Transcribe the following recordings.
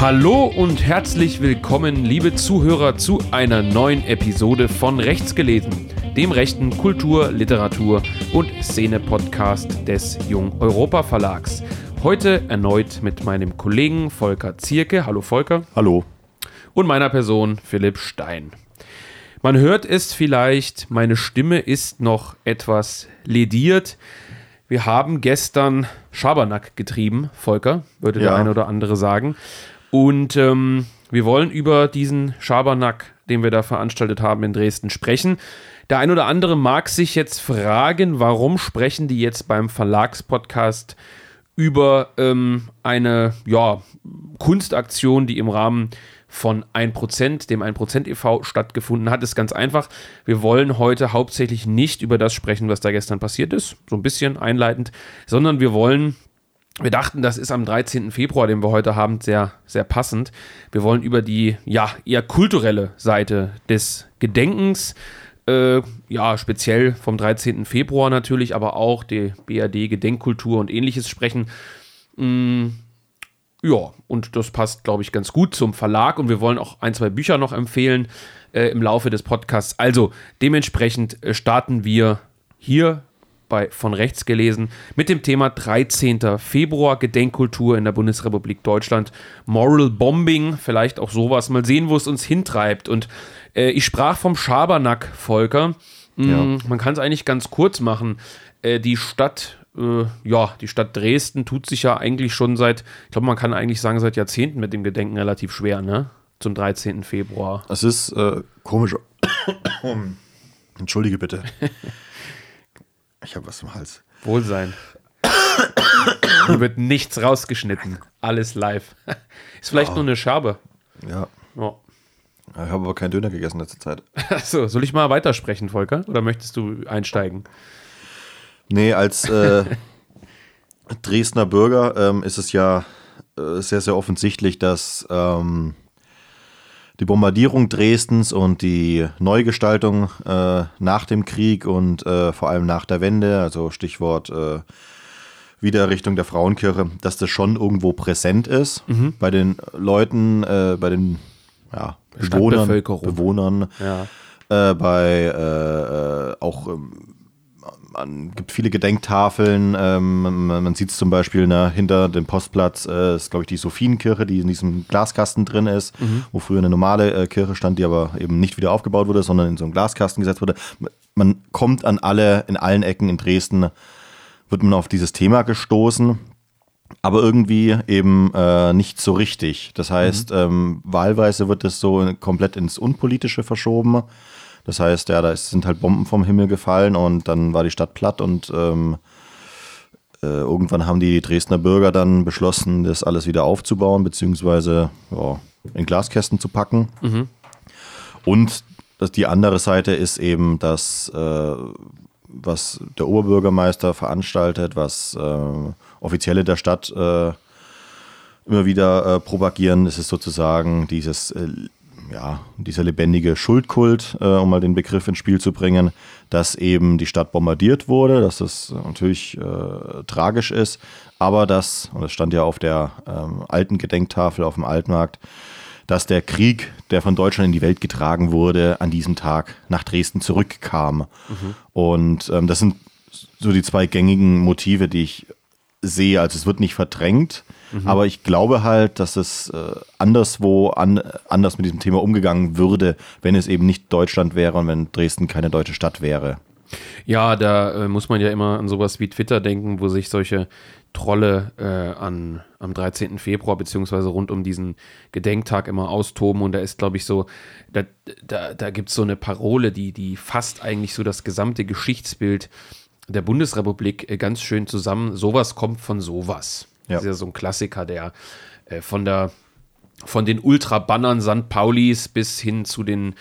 Hallo und herzlich willkommen, liebe Zuhörer, zu einer neuen Episode von Rechts gelesen, dem rechten Kultur-, Literatur- und Szene-Podcast des Jung Europa Verlags. Heute erneut mit meinem Kollegen Volker Zierke. Hallo Volker. Hallo. Und meiner Person Philipp Stein. Man hört es vielleicht, meine Stimme ist noch etwas lediert. Wir haben gestern Schabernack getrieben, Volker, würde ja. der eine oder andere sagen. Und ähm, wir wollen über diesen Schabernack, den wir da veranstaltet haben in Dresden, sprechen. Der ein oder andere mag sich jetzt fragen, warum sprechen die jetzt beim Verlagspodcast über ähm, eine ja, Kunstaktion, die im Rahmen von 1%, dem 1% e.V. stattgefunden hat, ist ganz einfach. Wir wollen heute hauptsächlich nicht über das sprechen, was da gestern passiert ist, so ein bisschen einleitend, sondern wir wollen wir dachten, das ist am 13. Februar, den wir heute haben, sehr, sehr passend. Wir wollen über die, ja, eher kulturelle Seite des Gedenkens, äh, ja, speziell vom 13. Februar natürlich, aber auch die BRD-Gedenkkultur und ähnliches sprechen. Mm, ja, und das passt, glaube ich, ganz gut zum Verlag und wir wollen auch ein, zwei Bücher noch empfehlen äh, im Laufe des Podcasts. Also dementsprechend äh, starten wir hier bei von rechts gelesen mit dem Thema 13. Februar Gedenkkultur in der Bundesrepublik Deutschland, Moral Bombing, vielleicht auch sowas. Mal sehen, wo es uns hintreibt. Und äh, ich sprach vom Schabernack, Volker. Mm, ja. Man kann es eigentlich ganz kurz machen. Äh, die Stadt, äh, ja, die Stadt Dresden tut sich ja eigentlich schon seit, ich glaube, man kann eigentlich sagen, seit Jahrzehnten mit dem Gedenken relativ schwer, ne? Zum 13. Februar. Es ist äh, komisch. Entschuldige bitte. Ich habe was im Hals. Wohlsein. Hier wird nichts rausgeschnitten. Alles live. Ist vielleicht oh. nur eine Schabe. Ja. Oh. Ich habe aber keinen Döner gegessen in letzter Zeit. Achso, soll ich mal weitersprechen, Volker? Oder möchtest du einsteigen? Nee, als äh, Dresdner Bürger ähm, ist es ja äh, sehr, sehr offensichtlich, dass ähm, die Bombardierung Dresdens und die Neugestaltung äh, nach dem Krieg und äh, vor allem nach der Wende, also Stichwort äh, Wiedererrichtung der Frauenkirche, dass das schon irgendwo präsent ist mhm. bei den Leuten, äh, bei den ja, Bewohnern, Bewohnern ja. Äh, bei äh, auch ähm, man gibt viele Gedenktafeln. Ähm, man, sieht es zum Beispiel ne, hinter dem Postplatz, äh, ist glaube ich die Sophienkirche, die in diesem Glaskasten drin ist, mhm. wo früher eine normale äh, Kirche stand, die aber eben nicht wieder aufgebaut wurde, sondern in so einen Glaskasten gesetzt wurde. Man kommt an alle, in allen Ecken in Dresden, wird man auf dieses Thema gestoßen. Aber irgendwie eben äh, nicht so richtig. Das heißt, mhm. ähm, wahlweise wird es so komplett ins Unpolitische verschoben. Das heißt, ja, da sind halt Bomben vom Himmel gefallen und dann war die Stadt platt und ähm, äh, irgendwann haben die Dresdner Bürger dann beschlossen, das alles wieder aufzubauen, beziehungsweise ja, in Glaskästen zu packen. Mhm. Und das, die andere Seite ist eben das, äh, was der Oberbürgermeister veranstaltet, was äh, Offizielle der Stadt äh, immer wieder äh, propagieren. Es ist sozusagen dieses äh, ja, dieser lebendige Schuldkult, äh, um mal den Begriff ins Spiel zu bringen, dass eben die Stadt bombardiert wurde, dass das natürlich äh, tragisch ist, aber dass, und das stand ja auf der ähm, alten Gedenktafel auf dem Altmarkt, dass der Krieg, der von Deutschland in die Welt getragen wurde, an diesem Tag nach Dresden zurückkam. Mhm. Und ähm, das sind so die zwei gängigen Motive, die ich sehe. Also es wird nicht verdrängt, Mhm. Aber ich glaube halt, dass es äh, anderswo an, anders mit diesem Thema umgegangen würde, wenn es eben nicht Deutschland wäre und wenn Dresden keine deutsche Stadt wäre. Ja, da äh, muss man ja immer an sowas wie Twitter denken, wo sich solche Trolle äh, an, am 13. Februar beziehungsweise rund um diesen Gedenktag immer austoben. Und da ist, glaube ich, so, da, da, da gibt es so eine Parole, die, die fasst eigentlich so das gesamte Geschichtsbild der Bundesrepublik äh, ganz schön zusammen. Sowas kommt von sowas. Ja. Das ist ja so ein Klassiker, der äh, von der von den Ultra-Bannern St. Paulis bis hin zu den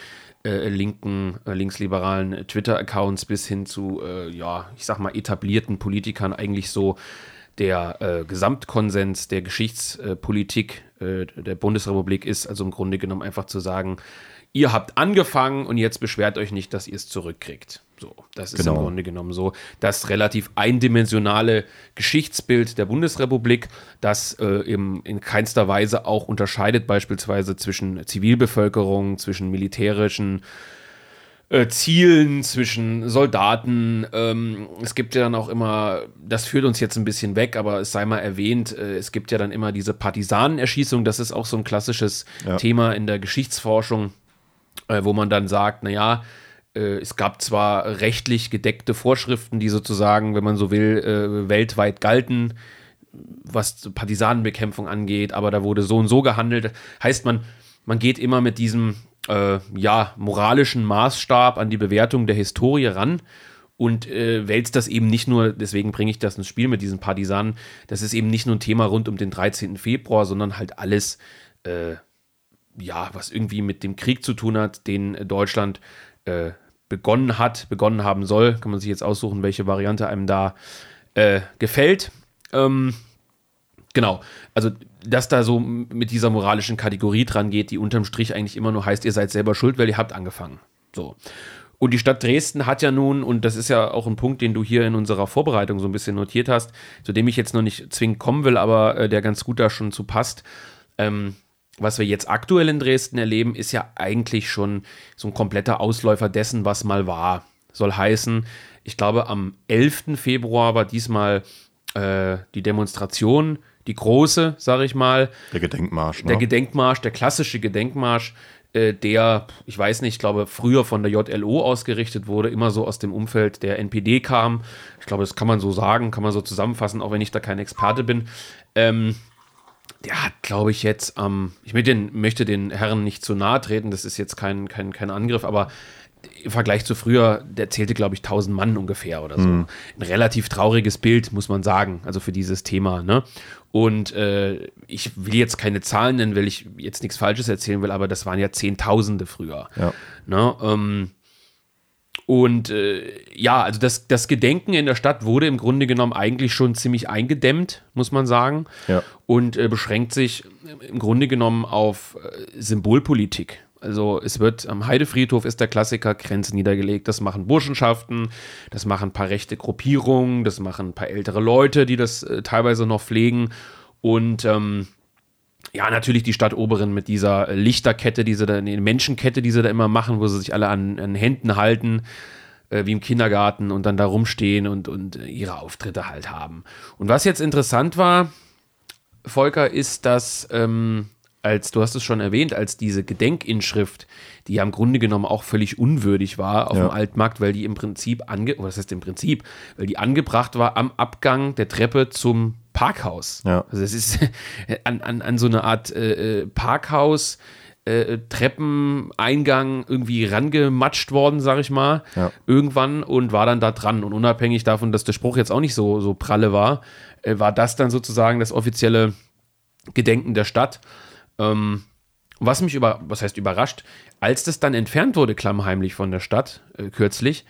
äh, linken, äh, linksliberalen Twitter-Accounts bis hin zu, äh, ja, ich sag mal, etablierten Politikern eigentlich so der äh, Gesamtkonsens der Geschichtspolitik äh, der Bundesrepublik ist, also im Grunde genommen einfach zu sagen, ihr habt angefangen und jetzt beschwert euch nicht, dass ihr es zurückkriegt. So, das ist Genau. im Grunde genommen so das relativ eindimensionale Geschichtsbild der Bundesrepublik, das äh, eben in keinster Weise auch unterscheidet, beispielsweise zwischen Zivilbevölkerung, zwischen militärischen äh, Zielen, zwischen Soldaten. Ähm, es gibt ja dann auch immer, das führt uns jetzt ein bisschen weg, aber es sei mal erwähnt, äh, es gibt ja dann immer diese Partisanenerschießung, das ist auch so ein klassisches Ja. Thema in der Geschichtsforschung, äh, wo man dann sagt, naja, äh, es gab zwar rechtlich gedeckte Vorschriften, die sozusagen, wenn man so will, äh, weltweit galten, was Partisanenbekämpfung angeht, aber da wurde so und so gehandelt. Heißt, man, man geht immer mit diesem äh, ja, moralischen Maßstab an die Bewertung der Historie ran und äh, wälzt das eben nicht nur, deswegen bringe ich das ins Spiel mit diesen Partisanen, das ist eben nicht nur ein Thema rund um den 13. Februar, sondern halt alles, äh, ja, was irgendwie mit dem Krieg zu tun hat, den Deutschland äh, begonnen hat, begonnen haben soll. Kann man sich jetzt aussuchen, welche Variante einem da äh, gefällt. Ähm, genau, also dass da so mit dieser moralischen Kategorie dran geht, die unterm Strich eigentlich immer nur heißt, ihr seid selber schuld, weil ihr habt angefangen. So. Und die Stadt Dresden hat ja nun, und das ist ja auch ein Punkt, den du hier in unserer Vorbereitung so ein bisschen notiert hast, zu dem ich jetzt noch nicht zwingend kommen will, aber äh, der ganz gut da schon zu passt. Ähm, was wir jetzt aktuell in Dresden erleben, ist ja eigentlich schon so ein kompletter Ausläufer dessen, was mal war. Soll heißen, ich glaube, am 11. Februar war diesmal äh, die Demonstration, die große, sage ich mal, Der Gedenkmarsch. Ne? der Gedenkmarsch, der klassische Gedenkmarsch, äh, der, ich weiß nicht, ich glaube, früher von der JLO ausgerichtet wurde, immer so aus dem Umfeld der NPD kam. Ich glaube, das kann man so sagen, kann man so zusammenfassen, auch wenn ich da kein Experte bin. Ähm, der hat, glaube ich, jetzt am, ich möchte den, möchte den Herren nicht zu nahe treten, das ist jetzt kein, kein, kein Angriff, aber im Vergleich zu früher, der zählte, glaube ich, 1000 Mann ungefähr oder so. Ein relativ trauriges Bild, muss man sagen, also für dieses Thema. Ne? Und äh, ich will jetzt keine Zahlen nennen, weil ich jetzt nichts Falsches erzählen will, aber das waren ja Zehntausende früher. Ja. Ne? Ähm, und äh, ja, also das, das Gedenken in der Stadt wurde im Grunde genommen eigentlich schon ziemlich eingedämmt, muss man sagen. Ja. Und äh, beschränkt sich im Grunde genommen auf äh, Symbolpolitik. Also es wird am Heidefriedhof ist der Klassiker Grenzen niedergelegt. Das machen Burschenschaften, das machen ein paar rechte Gruppierungen, das machen ein paar ältere Leute, die das äh, teilweise noch pflegen. Und ähm, ja, natürlich die Stadtoberen mit dieser Lichterkette, diese da, nee, Menschenkette, die sie da immer machen, wo sie sich alle an, an Händen halten, äh, wie im Kindergarten und dann da rumstehen und, und äh, ihre Auftritte halt haben. Und was jetzt interessant war, Volker, ist, dass, ähm, als du hast es schon erwähnt, als diese Gedenkinschrift, die ja im Grunde genommen auch völlig unwürdig war auf Ja. dem Altmarkt, weil die im Prinzip ange, was heißt im Prinzip, weil die angebracht war am Abgang der Treppe zum Parkhaus. Ja. Also es ist an, an, an so eine Art äh, äh, Parkhaus. Äh, Treppeneingang irgendwie rangematscht worden, sag ich mal, Ja. irgendwann und war dann da dran. Und unabhängig davon, dass der Spruch jetzt auch nicht so, so pralle war, äh, war das dann sozusagen das offizielle Gedenken der Stadt. Ähm, was mich über, was heißt überrascht, als das dann entfernt wurde, klammheimlich von der Stadt, äh, kürzlich,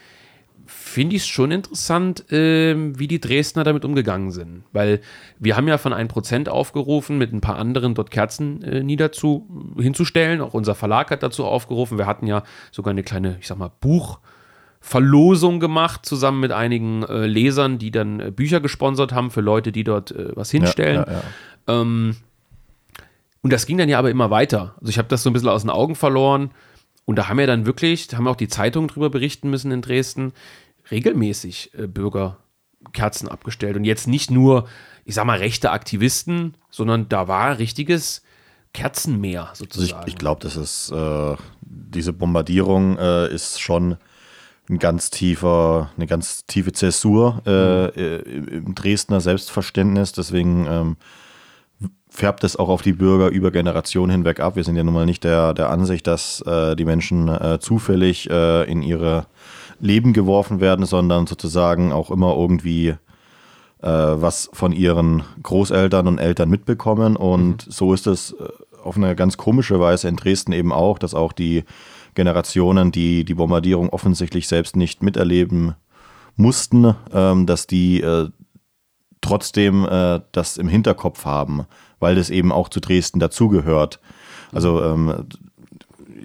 finde ich es schon interessant, ähm, wie die Dresdner damit umgegangen sind. Weil wir haben ja von 1% aufgerufen, mit ein paar anderen dort Kerzen äh, niederzu hinzustellen. Auch unser Verlag hat dazu aufgerufen. Wir hatten ja sogar eine kleine, ich sag mal, Buchverlosung gemacht, zusammen mit einigen äh, Lesern, die dann äh, Bücher gesponsert haben für Leute, die dort äh, was hinstellen. Ja, ja, ja. Ähm, und das ging dann ja aber immer weiter. Also ich habe das so ein bisschen aus den Augen verloren. Und da haben ja dann wirklich, da haben auch die Zeitungen drüber berichten müssen in Dresden, regelmäßig äh, Bürger Kerzen abgestellt. Und jetzt nicht nur, ich sag mal, rechte Aktivisten, sondern da war richtiges Kerzenmeer Also ich, sozusagen. ich glaube, das ist äh, diese Bombardierung äh, ist schon ein ganz tiefer, eine ganz tiefe Zäsur äh, äh, im Dresdner Selbstverständnis. Deswegen ähm, färbt es auch auf die Bürger über Generationen hinweg ab. Wir sind ja nun mal nicht der, der Ansicht, dass äh, die Menschen äh, zufällig äh, in ihre Leben geworfen werden, sondern sozusagen auch immer irgendwie äh, was von ihren Großeltern und Eltern mitbekommen. Und so ist es äh, auf eine ganz komische Weise in Dresden eben auch, dass auch die Generationen, die die Bombardierung offensichtlich selbst nicht miterleben mussten, ähm, dass die äh, trotzdem das im Hinterkopf haben, weil das eben auch zu Dresden dazugehört. Also ähm,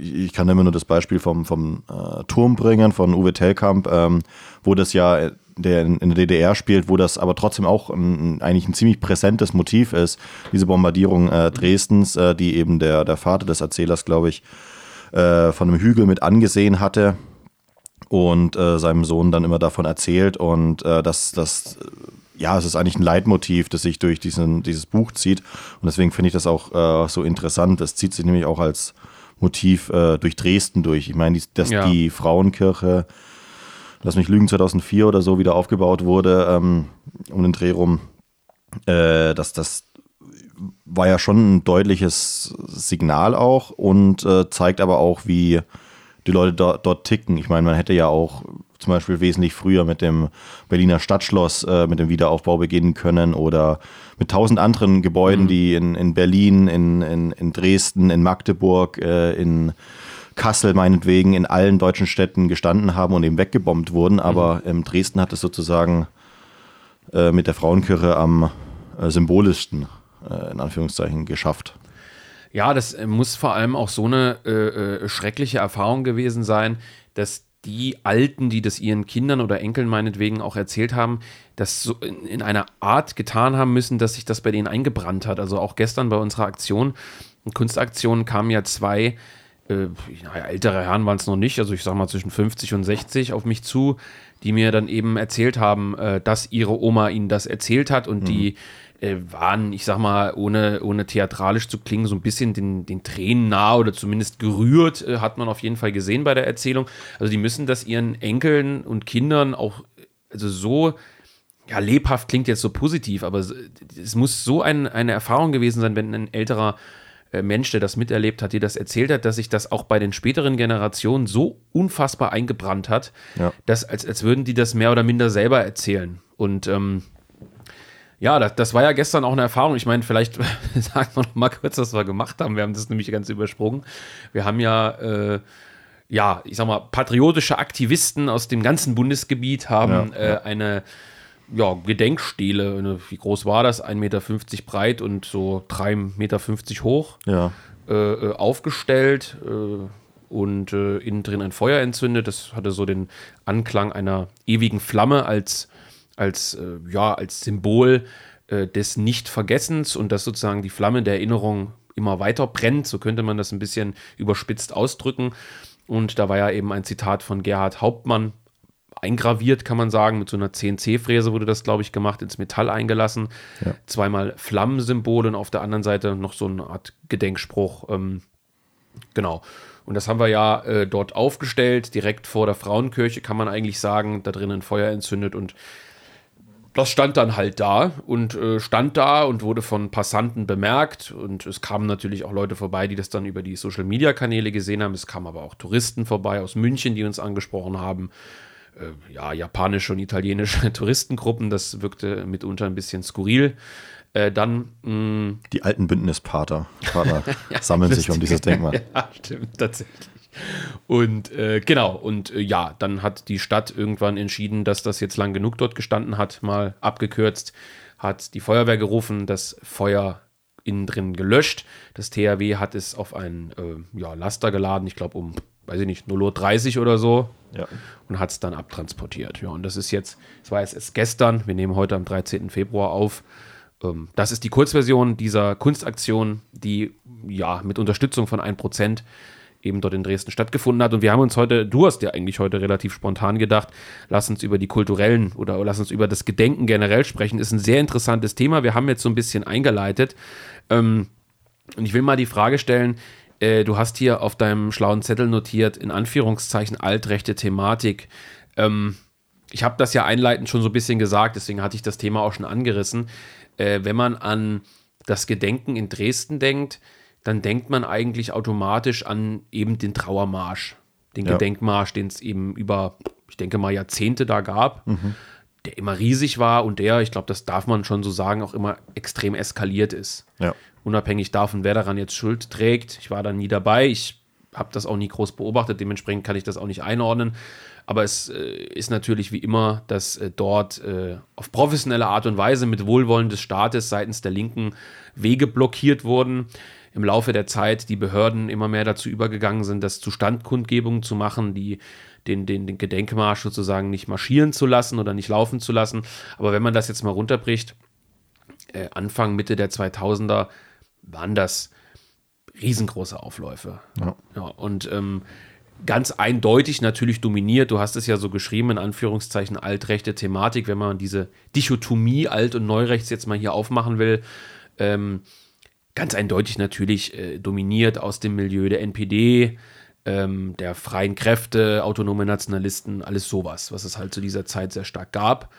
ich kann immer nur das Beispiel vom, vom äh, Turm bringen, von Uwe Tellkamp, ähm, wo das ja der in, der DDR spielt, wo das aber trotzdem auch ein, eigentlich ein ziemlich präsentes Motiv ist, diese Bombardierung äh, Dresdens, äh, die eben der, der Vater des Erzählers, glaube ich, äh, von einem Hügel mit angesehen hatte und äh, seinem Sohn dann immer davon erzählt und äh, das, das ja, es ist eigentlich ein Leitmotiv, das sich durch diesen, dieses Buch zieht. Und deswegen finde ich das auch äh, so interessant. Es zieht sich nämlich auch als Motiv äh, durch Dresden durch. Ich meine, dass ja. die Frauenkirche, lass mich lügen, 2004 oder so wieder aufgebaut wurde, ähm, um den Dreh rum, äh, dass das war ja schon ein deutliches Signal auch und äh, zeigt aber auch, wie die Leute dort, dort ticken. Ich meine, man hätte ja auch zum Beispiel wesentlich früher mit dem Berliner Stadtschloss, äh, mit dem Wiederaufbau beginnen können oder mit tausend anderen Gebäuden, mhm. die in, in Berlin, in, in, in Dresden, in Magdeburg, äh, in Kassel meinetwegen, in allen deutschen Städten gestanden haben und eben weggebombt wurden. Aber mhm. Dresden hat es sozusagen äh, mit der Frauenkirche am äh, symbolischsten, äh, in Anführungszeichen, geschafft. Ja, das äh, muss vor allem auch so eine äh, äh, schreckliche Erfahrung gewesen sein, dass die Alten, die das ihren Kindern oder Enkeln meinetwegen auch erzählt haben, das so in, in einer Art getan haben müssen, dass sich das bei denen eingebrannt hat. Also auch gestern bei unserer Aktion, Kunstaktion, kamen ja zwei äh, naja, ältere Herren waren es noch nicht, also ich sag mal zwischen 50 und 60 auf mich zu, die mir dann eben erzählt haben, äh, dass ihre Oma ihnen das erzählt hat und mhm. die äh, waren, ich sag mal, ohne, ohne theatralisch zu klingen, so ein bisschen den, den Tränen nah oder zumindest gerührt, äh, hat man auf jeden Fall gesehen bei der Erzählung. Also die müssen das ihren Enkeln und Kindern auch, also so, ja, lebhaft klingt jetzt so positiv, aber es muss so ein, eine Erfahrung gewesen sein, wenn ein älterer äh, Mensch, der das miterlebt hat, dir das erzählt hat, dass sich das auch bei den späteren Generationen so unfassbar eingebrannt hat, ja. dass als, als würden die das mehr oder minder selber erzählen. Und ähm, ja, das, das, war ja gestern auch eine Erfahrung. Ich meine, vielleicht sagen wir noch mal kurz, was wir gemacht haben. Wir haben das nämlich ganz übersprungen. Wir haben ja, äh, ja, ich sag mal, patriotische Aktivisten aus dem ganzen Bundesgebiet haben ja, äh, eine ja, Gedenkstele. Eine, wie groß war das? 1,50 Meter breit und so 3,50 Meter hoch ja. äh, äh aufgestellt äh, und äh, innen drin ein Feuer entzündet. Das hatte so den Anklang einer ewigen Flamme als als, äh, ja, als Symbol äh, des Nichtvergessens und dass sozusagen die Flamme der Erinnerung immer weiter brennt. So könnte man das ein bisschen überspitzt ausdrücken. Und da war ja eben ein Zitat von Gerhard Hauptmann eingraviert, kann man sagen. Mit so einer CNC-Fräse wurde das, glaube ich, gemacht, ins Metall eingelassen. Ja. Zweimal Flammensymbole und auf der anderen Seite noch so eine Art Gedenkspruch. Ähm, genau. Und das haben wir ja äh, dort aufgestellt, direkt vor der Frauenkirche, kann man eigentlich sagen, da drinnen Feuer entzündet und das stand dann halt da und äh, stand da und wurde von Passanten bemerkt. Und es kamen natürlich auch Leute vorbei, die das dann über die Social Media Kanäle gesehen haben. Es kamen aber auch Touristen vorbei aus München, die uns angesprochen haben. Äh, ja, japanische und italienische Touristengruppen. Das wirkte mitunter ein bisschen skurril. Äh, dann mh, mm, die alten Bündnispater ja, sammeln sich um dieses Denkmal. Ja, stimmt, tatsächlich. Und äh, genau, und äh, ja, dann hat die Stadt irgendwann entschieden, dass das jetzt lang genug dort gestanden hat, mal abgekürzt, hat die Feuerwehr gerufen, das Feuer innen drin gelöscht. Das THW hat es auf einen äh, ja, Laster geladen, ich glaube um, weiß ich nicht, 0.30 Uhr oder so. Ja. Und hat es dann abtransportiert. Ja, und das ist jetzt, das war jetzt erst gestern, wir nehmen heute am 13. Februar auf. Ähm, das ist die Kurzversion dieser Kunstaktion, die ja mit Unterstützung von 1% eben dort in Dresden stattgefunden hat. Und wir haben uns heute, du hast ja eigentlich heute relativ spontan gedacht, lass uns über die kulturellen oder lass uns über das Gedenken generell sprechen. Ist ein sehr interessantes Thema. Wir haben jetzt so ein bisschen eingeleitet. Ähm, und ich will mal die Frage stellen, äh, du hast hier auf deinem schlauen Zettel notiert, in Anführungszeichen altrechte Thematik. Ähm, ich habe das ja einleitend schon so ein bisschen gesagt, deswegen hatte ich das Thema auch schon angerissen. Äh, wenn man an das Gedenken in Dresden denkt, dann denkt man eigentlich automatisch an eben den Trauermarsch, den ja. Gedenkmarsch, den es eben über, ich denke mal, Jahrzehnte da gab, mhm. der immer riesig war und der, ich glaube, das darf man schon so sagen, auch immer extrem eskaliert ist. Ja. Unabhängig davon, wer daran jetzt Schuld trägt. Ich war da nie dabei, ich habe das auch nie groß beobachtet, dementsprechend kann ich das auch nicht einordnen. Aber es äh, ist natürlich wie immer, dass äh, dort äh, auf professionelle Art und Weise mit Wohlwollen des Staates seitens der Linken Wege blockiert wurden im Laufe der Zeit die Behörden immer mehr dazu übergegangen sind, das zu Standkundgebungen zu machen, die den, den, den Gedenkmarsch sozusagen nicht marschieren zu lassen oder nicht laufen zu lassen. Aber wenn man das jetzt mal runterbricht, äh, Anfang, Mitte der 2000er waren das riesengroße Aufläufe. Ja. ja und ähm, ganz eindeutig natürlich dominiert. Du hast es ja so geschrieben, in Anführungszeichen altrechte Thematik, wenn man diese Dichotomie Alt- und Neurechts jetzt mal hier aufmachen will. Ähm, ganz eindeutig natürlich äh, dominiert aus dem Milieu der NPD, ähm, der freien Kräfte, autonome Nationalisten, alles sowas, was es halt zu dieser Zeit sehr stark gab.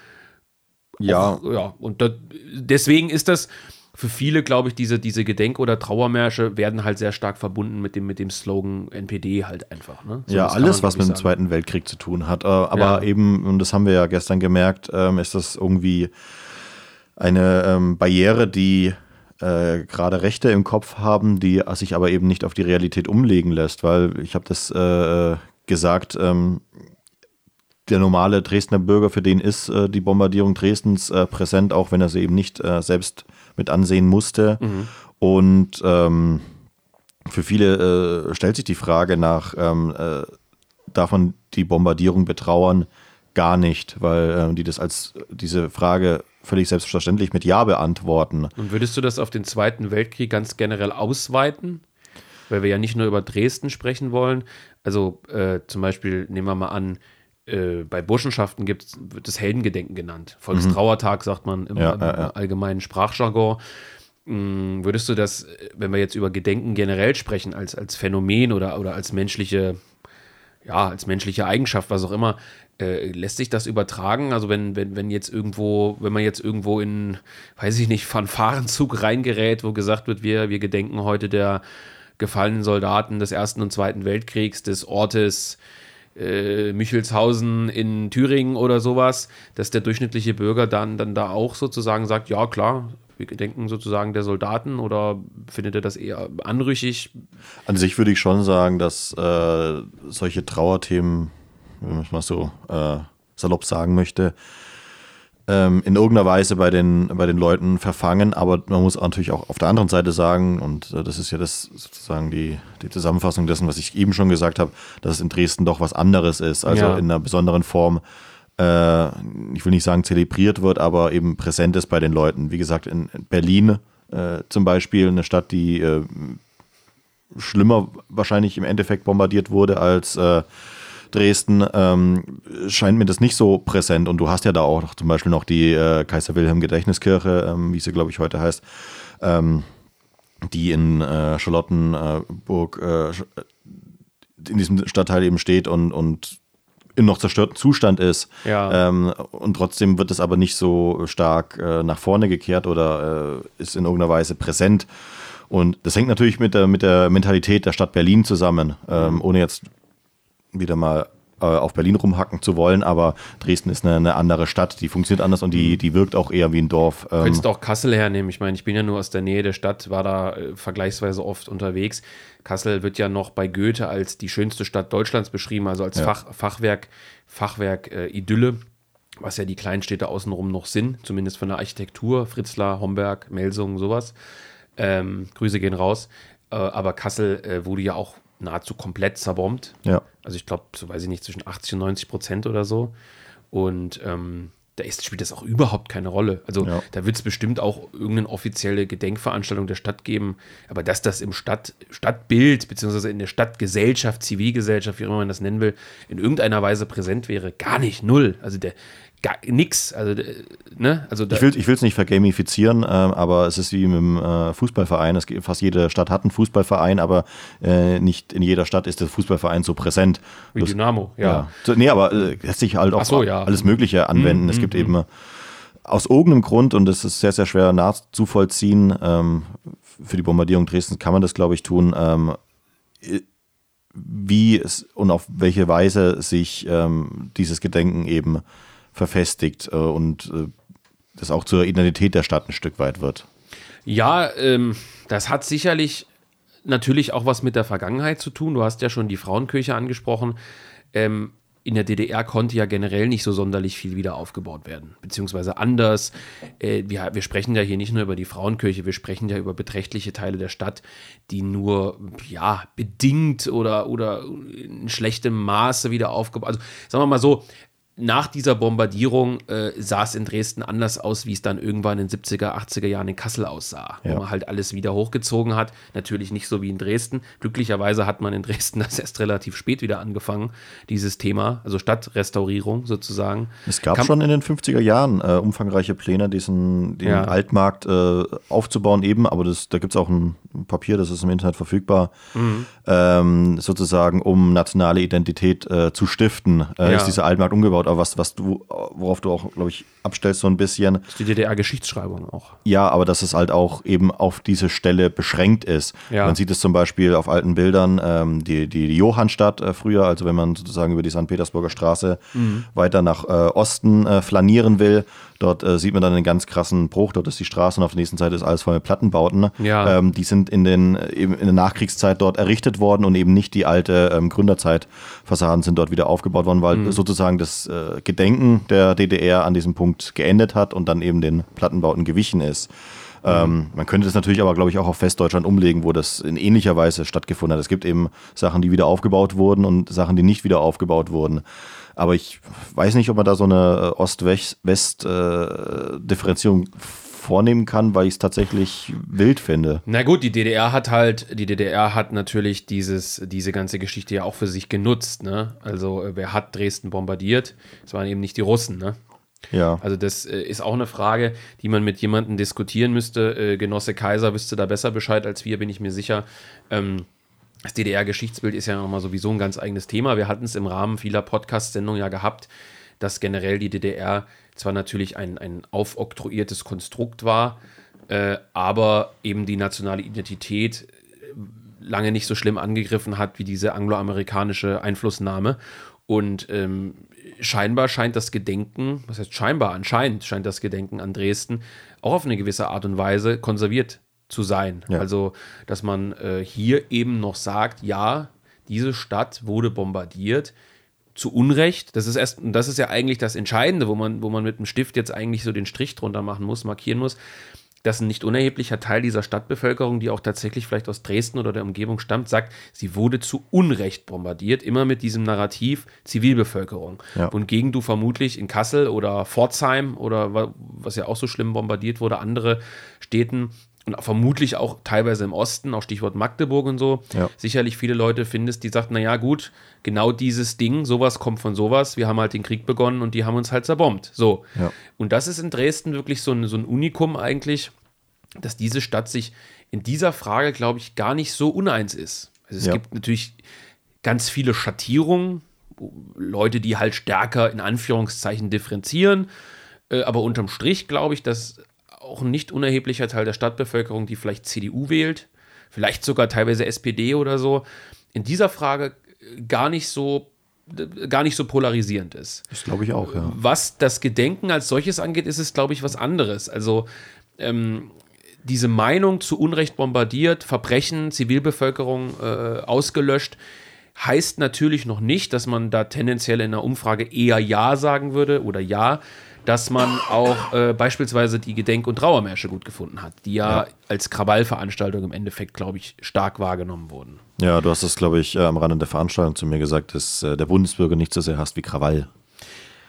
Ja. Auch, ja, und da, deswegen ist das für viele, glaube ich, diese, diese Gedenk- oder Trauermärsche werden halt sehr stark verbunden mit dem, mit dem Slogan NPD halt einfach. Ne? So, ja, alles, was mit dem Zweiten Weltkrieg zu tun hat. Äh, aber ja. eben, und das haben wir ja gestern gemerkt, ähm, ist das irgendwie eine ähm, Barriere, die äh, gerade Rechte im Kopf haben, die sich aber eben nicht auf die Realität umlegen lässt, weil ich habe das äh, gesagt, ähm, der normale Dresdner Bürger, für den ist äh, die Bombardierung Dresdens äh, präsent, auch wenn er sie eben nicht äh, selbst mit ansehen musste. Mhm. Und ähm, für viele stellt sich die Frage nach, ähm, äh, darf man die Bombardierung betrauern? Gar nicht, weil die das als diese Frage völlig selbstverständlich mit Ja beantworten. Und würdest du das auf den Zweiten Weltkrieg ganz generell ausweiten? Weil wir ja nicht nur über Dresden sprechen wollen. Also äh, zum Beispiel nehmen wir mal an, äh, bei Burschenschaften gibt's, wird das Heldengedenken genannt. Volkstrauertag sagt man im, ja, im ja, allgemeinen Sprachjargon. Hm, würdest du das, wenn wir jetzt über Gedenken generell sprechen, als, als Phänomen oder, oder als menschliche, ja, als menschliche Eigenschaft, was auch immer, äh, lässt sich das übertragen? Also wenn, wenn, wenn jetzt irgendwo, wenn man jetzt irgendwo in, weiß ich nicht, Fanfarenzug reingerät, wo gesagt wird, wir, wir gedenken heute der gefallenen Soldaten des Ersten und Zweiten Weltkriegs, des Ortes äh, Michelshausen in Thüringen oder sowas, dass der durchschnittliche Bürger dann, dann da auch sozusagen sagt, ja klar, wir gedenken sozusagen der Soldaten oder findet er das eher anrüchig? An sich würde ich schon sagen, dass äh, solche Trauerthemen, wenn man es mal so äh, salopp sagen möchte, ähm, in irgendeiner Weise bei den, bei den Leuten verfangen. Aber man muss natürlich auch auf der anderen Seite sagen, und äh, das ist ja das sozusagen die, die Zusammenfassung dessen, was ich eben schon gesagt habe, dass es in Dresden doch was anderes ist. Also ja. in einer besonderen Form äh, ich will nicht sagen zelebriert wird, aber eben präsent ist bei den Leuten. Wie gesagt, in Berlin äh, zum Beispiel, eine Stadt, die äh, schlimmer wahrscheinlich im Endeffekt bombardiert wurde als äh, Dresden ähm, scheint mir das nicht so präsent. Und du hast ja da auch zum Beispiel noch die äh, Kaiser Wilhelm Gedächtniskirche, ähm, wie sie, glaube ich, heute heißt, ähm, die in äh, Charlottenburg äh, in diesem Stadtteil eben steht und, und in noch zerstörten Zustand ist. Ja. Ähm, und trotzdem wird es aber nicht so stark äh, nach vorne gekehrt oder äh, ist in irgendeiner Weise präsent. Und das hängt natürlich mit der, mit der Mentalität der Stadt Berlin zusammen, ähm, ohne jetzt wieder mal äh, auf Berlin rumhacken zu wollen, aber Dresden ist eine, eine, andere Stadt, die funktioniert anders und die, die wirkt auch eher wie ein Dorf. Ähm. Könntest auch Kassel hernehmen. Ich meine, ich bin ja nur aus der Nähe der Stadt, war da äh, vergleichsweise oft unterwegs. Kassel wird ja noch bei Goethe als die schönste Stadt Deutschlands beschrieben, also als ja. Fach, Fachwerk, Fachwerk äh, Idylle, was ja die Kleinstädte außenrum noch sind, zumindest von der Architektur. Fritzlar, Homberg, Melsungen, sowas. Ähm, Grüße gehen raus. Äh, aber Kassel äh, wurde ja auch nahezu komplett zerbombt. Ja. Also ich glaube, so weiß ich nicht, zwischen 80 und 90 Prozent oder so. Und ähm, da ist, spielt das auch überhaupt keine Rolle. Also ja. da wird es bestimmt auch irgendeine offizielle Gedenkveranstaltung der Stadt geben. Aber dass das im Stadt, Stadtbild, beziehungsweise in der Stadtgesellschaft, Zivilgesellschaft, wie immer man das nennen will, in irgendeiner Weise präsent wäre, gar nicht, null. Also der, gar nix. Also, ne? also ich will es nicht vergamifizieren, äh, aber es ist wie mit dem äh, Fußballverein. Es, fast jede Stadt hat einen Fußballverein, aber äh, nicht in jeder Stadt ist der Fußballverein so präsent. Wie das, Dynamo, ja. ja. So, nee, aber äh, lässt sich halt auch so, ja. alles Mögliche anwenden. Mm, es gibt mm, eben aus irgendeinem Grund, und das ist sehr, sehr schwer nachzuvollziehen, ähm, für die Bombardierung Dresdens kann man das, glaube ich, tun. Ähm, wie es und auf welche Weise sich ähm, dieses Gedenken eben verfestigt äh, und äh, das auch zur Identität der Stadt ein Stück weit wird. Ja, ähm, das hat sicherlich natürlich auch was mit der Vergangenheit zu tun. Du hast ja schon die Frauenkirche angesprochen. Ähm, in der DDR konnte ja generell nicht so sonderlich viel wieder aufgebaut werden, beziehungsweise anders. Äh, wir, wir sprechen ja hier nicht nur über die Frauenkirche, wir sprechen ja über beträchtliche Teile der Stadt, die nur ja bedingt oder, oder in schlechtem Maße wieder aufgebaut. Also sagen wir mal so, nach dieser Bombardierung äh, sah es in Dresden anders aus, wie es dann irgendwann in den 70er, 80er Jahren in Kassel aussah, ja. wo man halt alles wieder hochgezogen hat. Natürlich nicht so wie in Dresden. Glücklicherweise hat man in Dresden das erst relativ spät wieder angefangen, dieses Thema, also Stadtrestaurierung sozusagen. Es gab Kam schon in den 50er Jahren äh, umfangreiche Pläne, diesen den ja. Altmarkt äh, aufzubauen eben, aber das, da gibt es auch ein Papier, das ist im Internet verfügbar, mhm. ähm, sozusagen, um nationale Identität äh, zu stiften, äh, ja. ist dieser Altmarkt umgebaut angeschaut, aber was, was du, worauf du auch, glaube ich, abstellst so ein bisschen. Das ist die DDR-Geschichtsschreibung auch. Ja, aber dass es halt auch eben auf diese Stelle beschränkt ist. Ja. Man sieht es zum Beispiel auf alten Bildern, ähm, die, die, die Johannstadt äh, früher, also wenn man sozusagen über die St. Petersburger Straße mhm. weiter nach äh, Osten äh, flanieren will, Dort äh, sieht man dann einen ganz krassen Bruch. Dort ist die Straße und auf der nächsten Seite ist alles voll mit Plattenbauten. Ja. Ähm, die sind in, den, eben in der Nachkriegszeit dort errichtet worden und eben nicht die alte ähm, Gründerzeitfassaden sind dort wieder aufgebaut worden, weil mhm. sozusagen das äh, Gedenken der DDR an diesem Punkt geendet hat und dann eben den Plattenbauten gewichen ist. Ähm, man könnte das natürlich aber, glaube ich, auch auf Westdeutschland umlegen, wo das in ähnlicher Weise stattgefunden hat. Es gibt eben Sachen, die wieder aufgebaut wurden und Sachen, die nicht wieder aufgebaut wurden. Aber ich weiß nicht, ob man da so eine äh, Ost-West-Differenzierung vornehmen kann, weil ich es tatsächlich wild finde. Na gut, die DDR hat halt, die DDR hat natürlich dieses, diese ganze Geschichte ja auch für sich genutzt. Ne? Also äh, wer hat Dresden bombardiert? Es waren eben nicht die Russen. Ne? Ja. Also das äh, ist auch eine Frage, die man mit jemandem diskutieren müsste. Äh, Genosse Kaiser wüsste da besser Bescheid als wir, bin ich mir sicher. Ähm, das DDR-Geschichtsbild ist ja nochmal sowieso ein ganz eigenes Thema. Wir hatten es im Rahmen vieler Podcast-Sendungen ja gehabt, dass generell die DDR zwar natürlich ein, ein aufoktroyiertes Konstrukt war, äh, aber eben die nationale Identität äh, lange nicht so schlimm angegriffen hat wie diese angloamerikanische Einflussnahme. Und ähm, scheinbar scheint das Gedenken, was heißt scheinbar, anscheinend scheint das Gedenken an Dresden auch auf eine gewisse Art und Weise konserviert zu sein. Ja. Also, dass man äh, hier eben noch sagt, ja, diese Stadt wurde bombardiert zu Unrecht. Das ist erst, das ist ja eigentlich das Entscheidende, wo man, wo man mit dem Stift jetzt eigentlich so den Strich drunter machen muss, markieren muss, dass ein nicht unerheblicher Teil dieser Stadtbevölkerung, die auch tatsächlich vielleicht aus Dresden oder der Umgebung stammt, sagt, sie wurde zu Unrecht bombardiert, immer mit diesem Narrativ Zivilbevölkerung. Ja. Und gegen du vermutlich in Kassel oder Pforzheim oder was ja auch so schlimm bombardiert wurde, andere Städten und vermutlich auch teilweise im Osten, auch Stichwort Magdeburg und so, ja. sicherlich viele Leute findest, die sagten, naja gut, genau dieses Ding, sowas kommt von sowas, wir haben halt den Krieg begonnen und die haben uns halt zerbombt. So. Ja. Und das ist in Dresden wirklich so ein, so ein Unikum eigentlich, dass diese Stadt sich in dieser Frage, glaube ich, gar nicht so uneins ist. Also es ja. gibt natürlich ganz viele Schattierungen, Leute, die halt stärker in Anführungszeichen differenzieren, äh, aber unterm Strich glaube ich, dass auch ein nicht unerheblicher Teil der Stadtbevölkerung, die vielleicht CDU wählt, vielleicht sogar teilweise SPD oder so, in dieser Frage gar nicht so gar nicht so polarisierend ist. Das glaube ich auch, ja. Was das Gedenken als solches angeht, ist es, glaube ich, was anderes. Also ähm, diese Meinung zu Unrecht bombardiert, Verbrechen, Zivilbevölkerung äh, ausgelöscht, heißt natürlich noch nicht, dass man da tendenziell in einer Umfrage eher Ja sagen würde oder Ja dass man auch äh, beispielsweise die Gedenk- und Trauermärsche gut gefunden hat, die ja, ja. als Krawallveranstaltung im Endeffekt, glaube ich, stark wahrgenommen wurden. Ja, du hast das, glaube ich, äh, am Rande der Veranstaltung zu mir gesagt, dass äh, der Bundesbürger nicht so sehr hasst wie Krawall.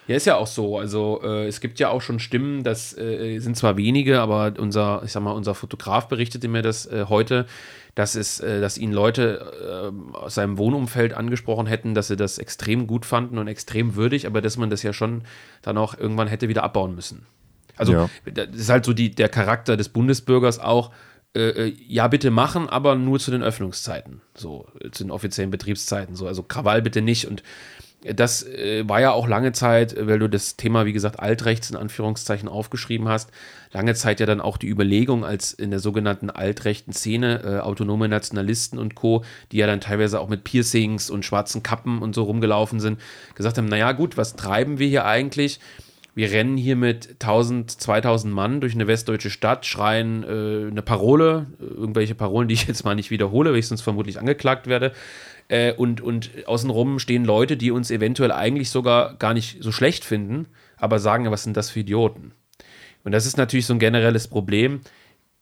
Ja, ist ja auch so. Also äh, es gibt ja auch schon Stimmen, das äh, sind zwar wenige, aber unser, ich sag mal, unser Fotograf berichtete mir das äh, heute, dass es, äh, dass ihn Leute äh, aus seinem Wohnumfeld angesprochen hätten, dass sie das extrem gut fanden und extrem würdig, aber dass man das ja schon dann auch irgendwann hätte wieder abbauen müssen. Also ja. das ist halt so die, der Charakter des Bundesbürgers auch, äh, äh, ja, bitte machen, aber nur zu den Öffnungszeiten, so zu den offiziellen Betriebszeiten. So. Also Krawall bitte nicht. Und das äh, war ja auch lange Zeit, weil du das Thema, wie gesagt, Altrechts in Anführungszeichen aufgeschrieben hast, lange Zeit ja dann auch die Überlegung, als in der sogenannten altrechten Szene äh, autonome Nationalisten und Co., die ja dann teilweise auch mit Piercings und schwarzen Kappen und so rumgelaufen sind, gesagt haben, naja gut, was treiben wir hier eigentlich? Wir rennen hier mit 1000, 2000 Mann durch eine westdeutsche Stadt, schreien äh, eine Parole, irgendwelche Parolen, die ich jetzt mal nicht wiederhole, weil ich sonst vermutlich angeklagt werde Äh, und, und außenrum stehen Leute, die uns eventuell eigentlich sogar gar nicht so schlecht finden, aber sagen, was sind das für Idioten? Und das ist natürlich so ein generelles Problem,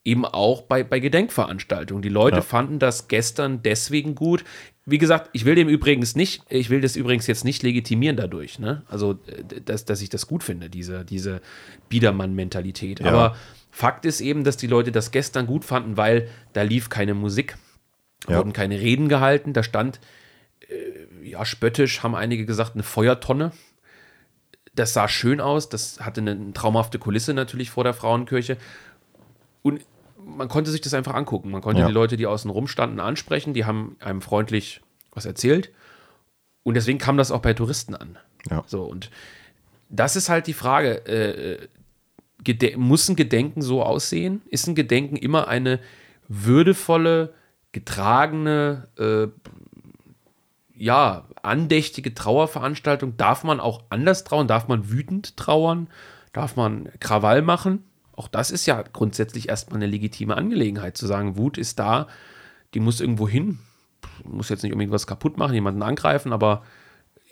eben auch bei, bei Gedenkveranstaltungen. Die Leute ja. fanden das gestern deswegen gut. Wie gesagt, ich will dem übrigens nicht, ich will das übrigens jetzt nicht legitimieren dadurch, ne? Also, dass, dass ich das gut finde, diese, diese Biedermann-Mentalität. Ja. Aber Fakt ist eben, dass die Leute das gestern gut fanden, weil da lief keine Musik, ja. wurden keine Reden gehalten, da stand, äh, ja, spöttisch haben einige gesagt, eine Feuertonne. Das sah schön aus, das hatte eine traumhafte Kulisse natürlich vor der Frauenkirche. Und man konnte sich das einfach angucken. Man konnte ja. die Leute, die außen rum standen, ansprechen. Die haben einem freundlich was erzählt. Und deswegen kam das auch bei Touristen an. Ja. So, und das ist halt die Frage. Äh, muss ein Gedenken so aussehen? Ist ein Gedenken immer eine würdevolle, getragene, äh, ja, andächtige Trauerveranstaltung? Darf man auch anders trauern? Darf man wütend trauern? Darf man Krawall machen? Auch das ist ja grundsätzlich erstmal eine legitime Angelegenheit, zu sagen, Wut ist da, die muss irgendwo hin. Muss jetzt nicht unbedingt was kaputt machen, jemanden angreifen, aber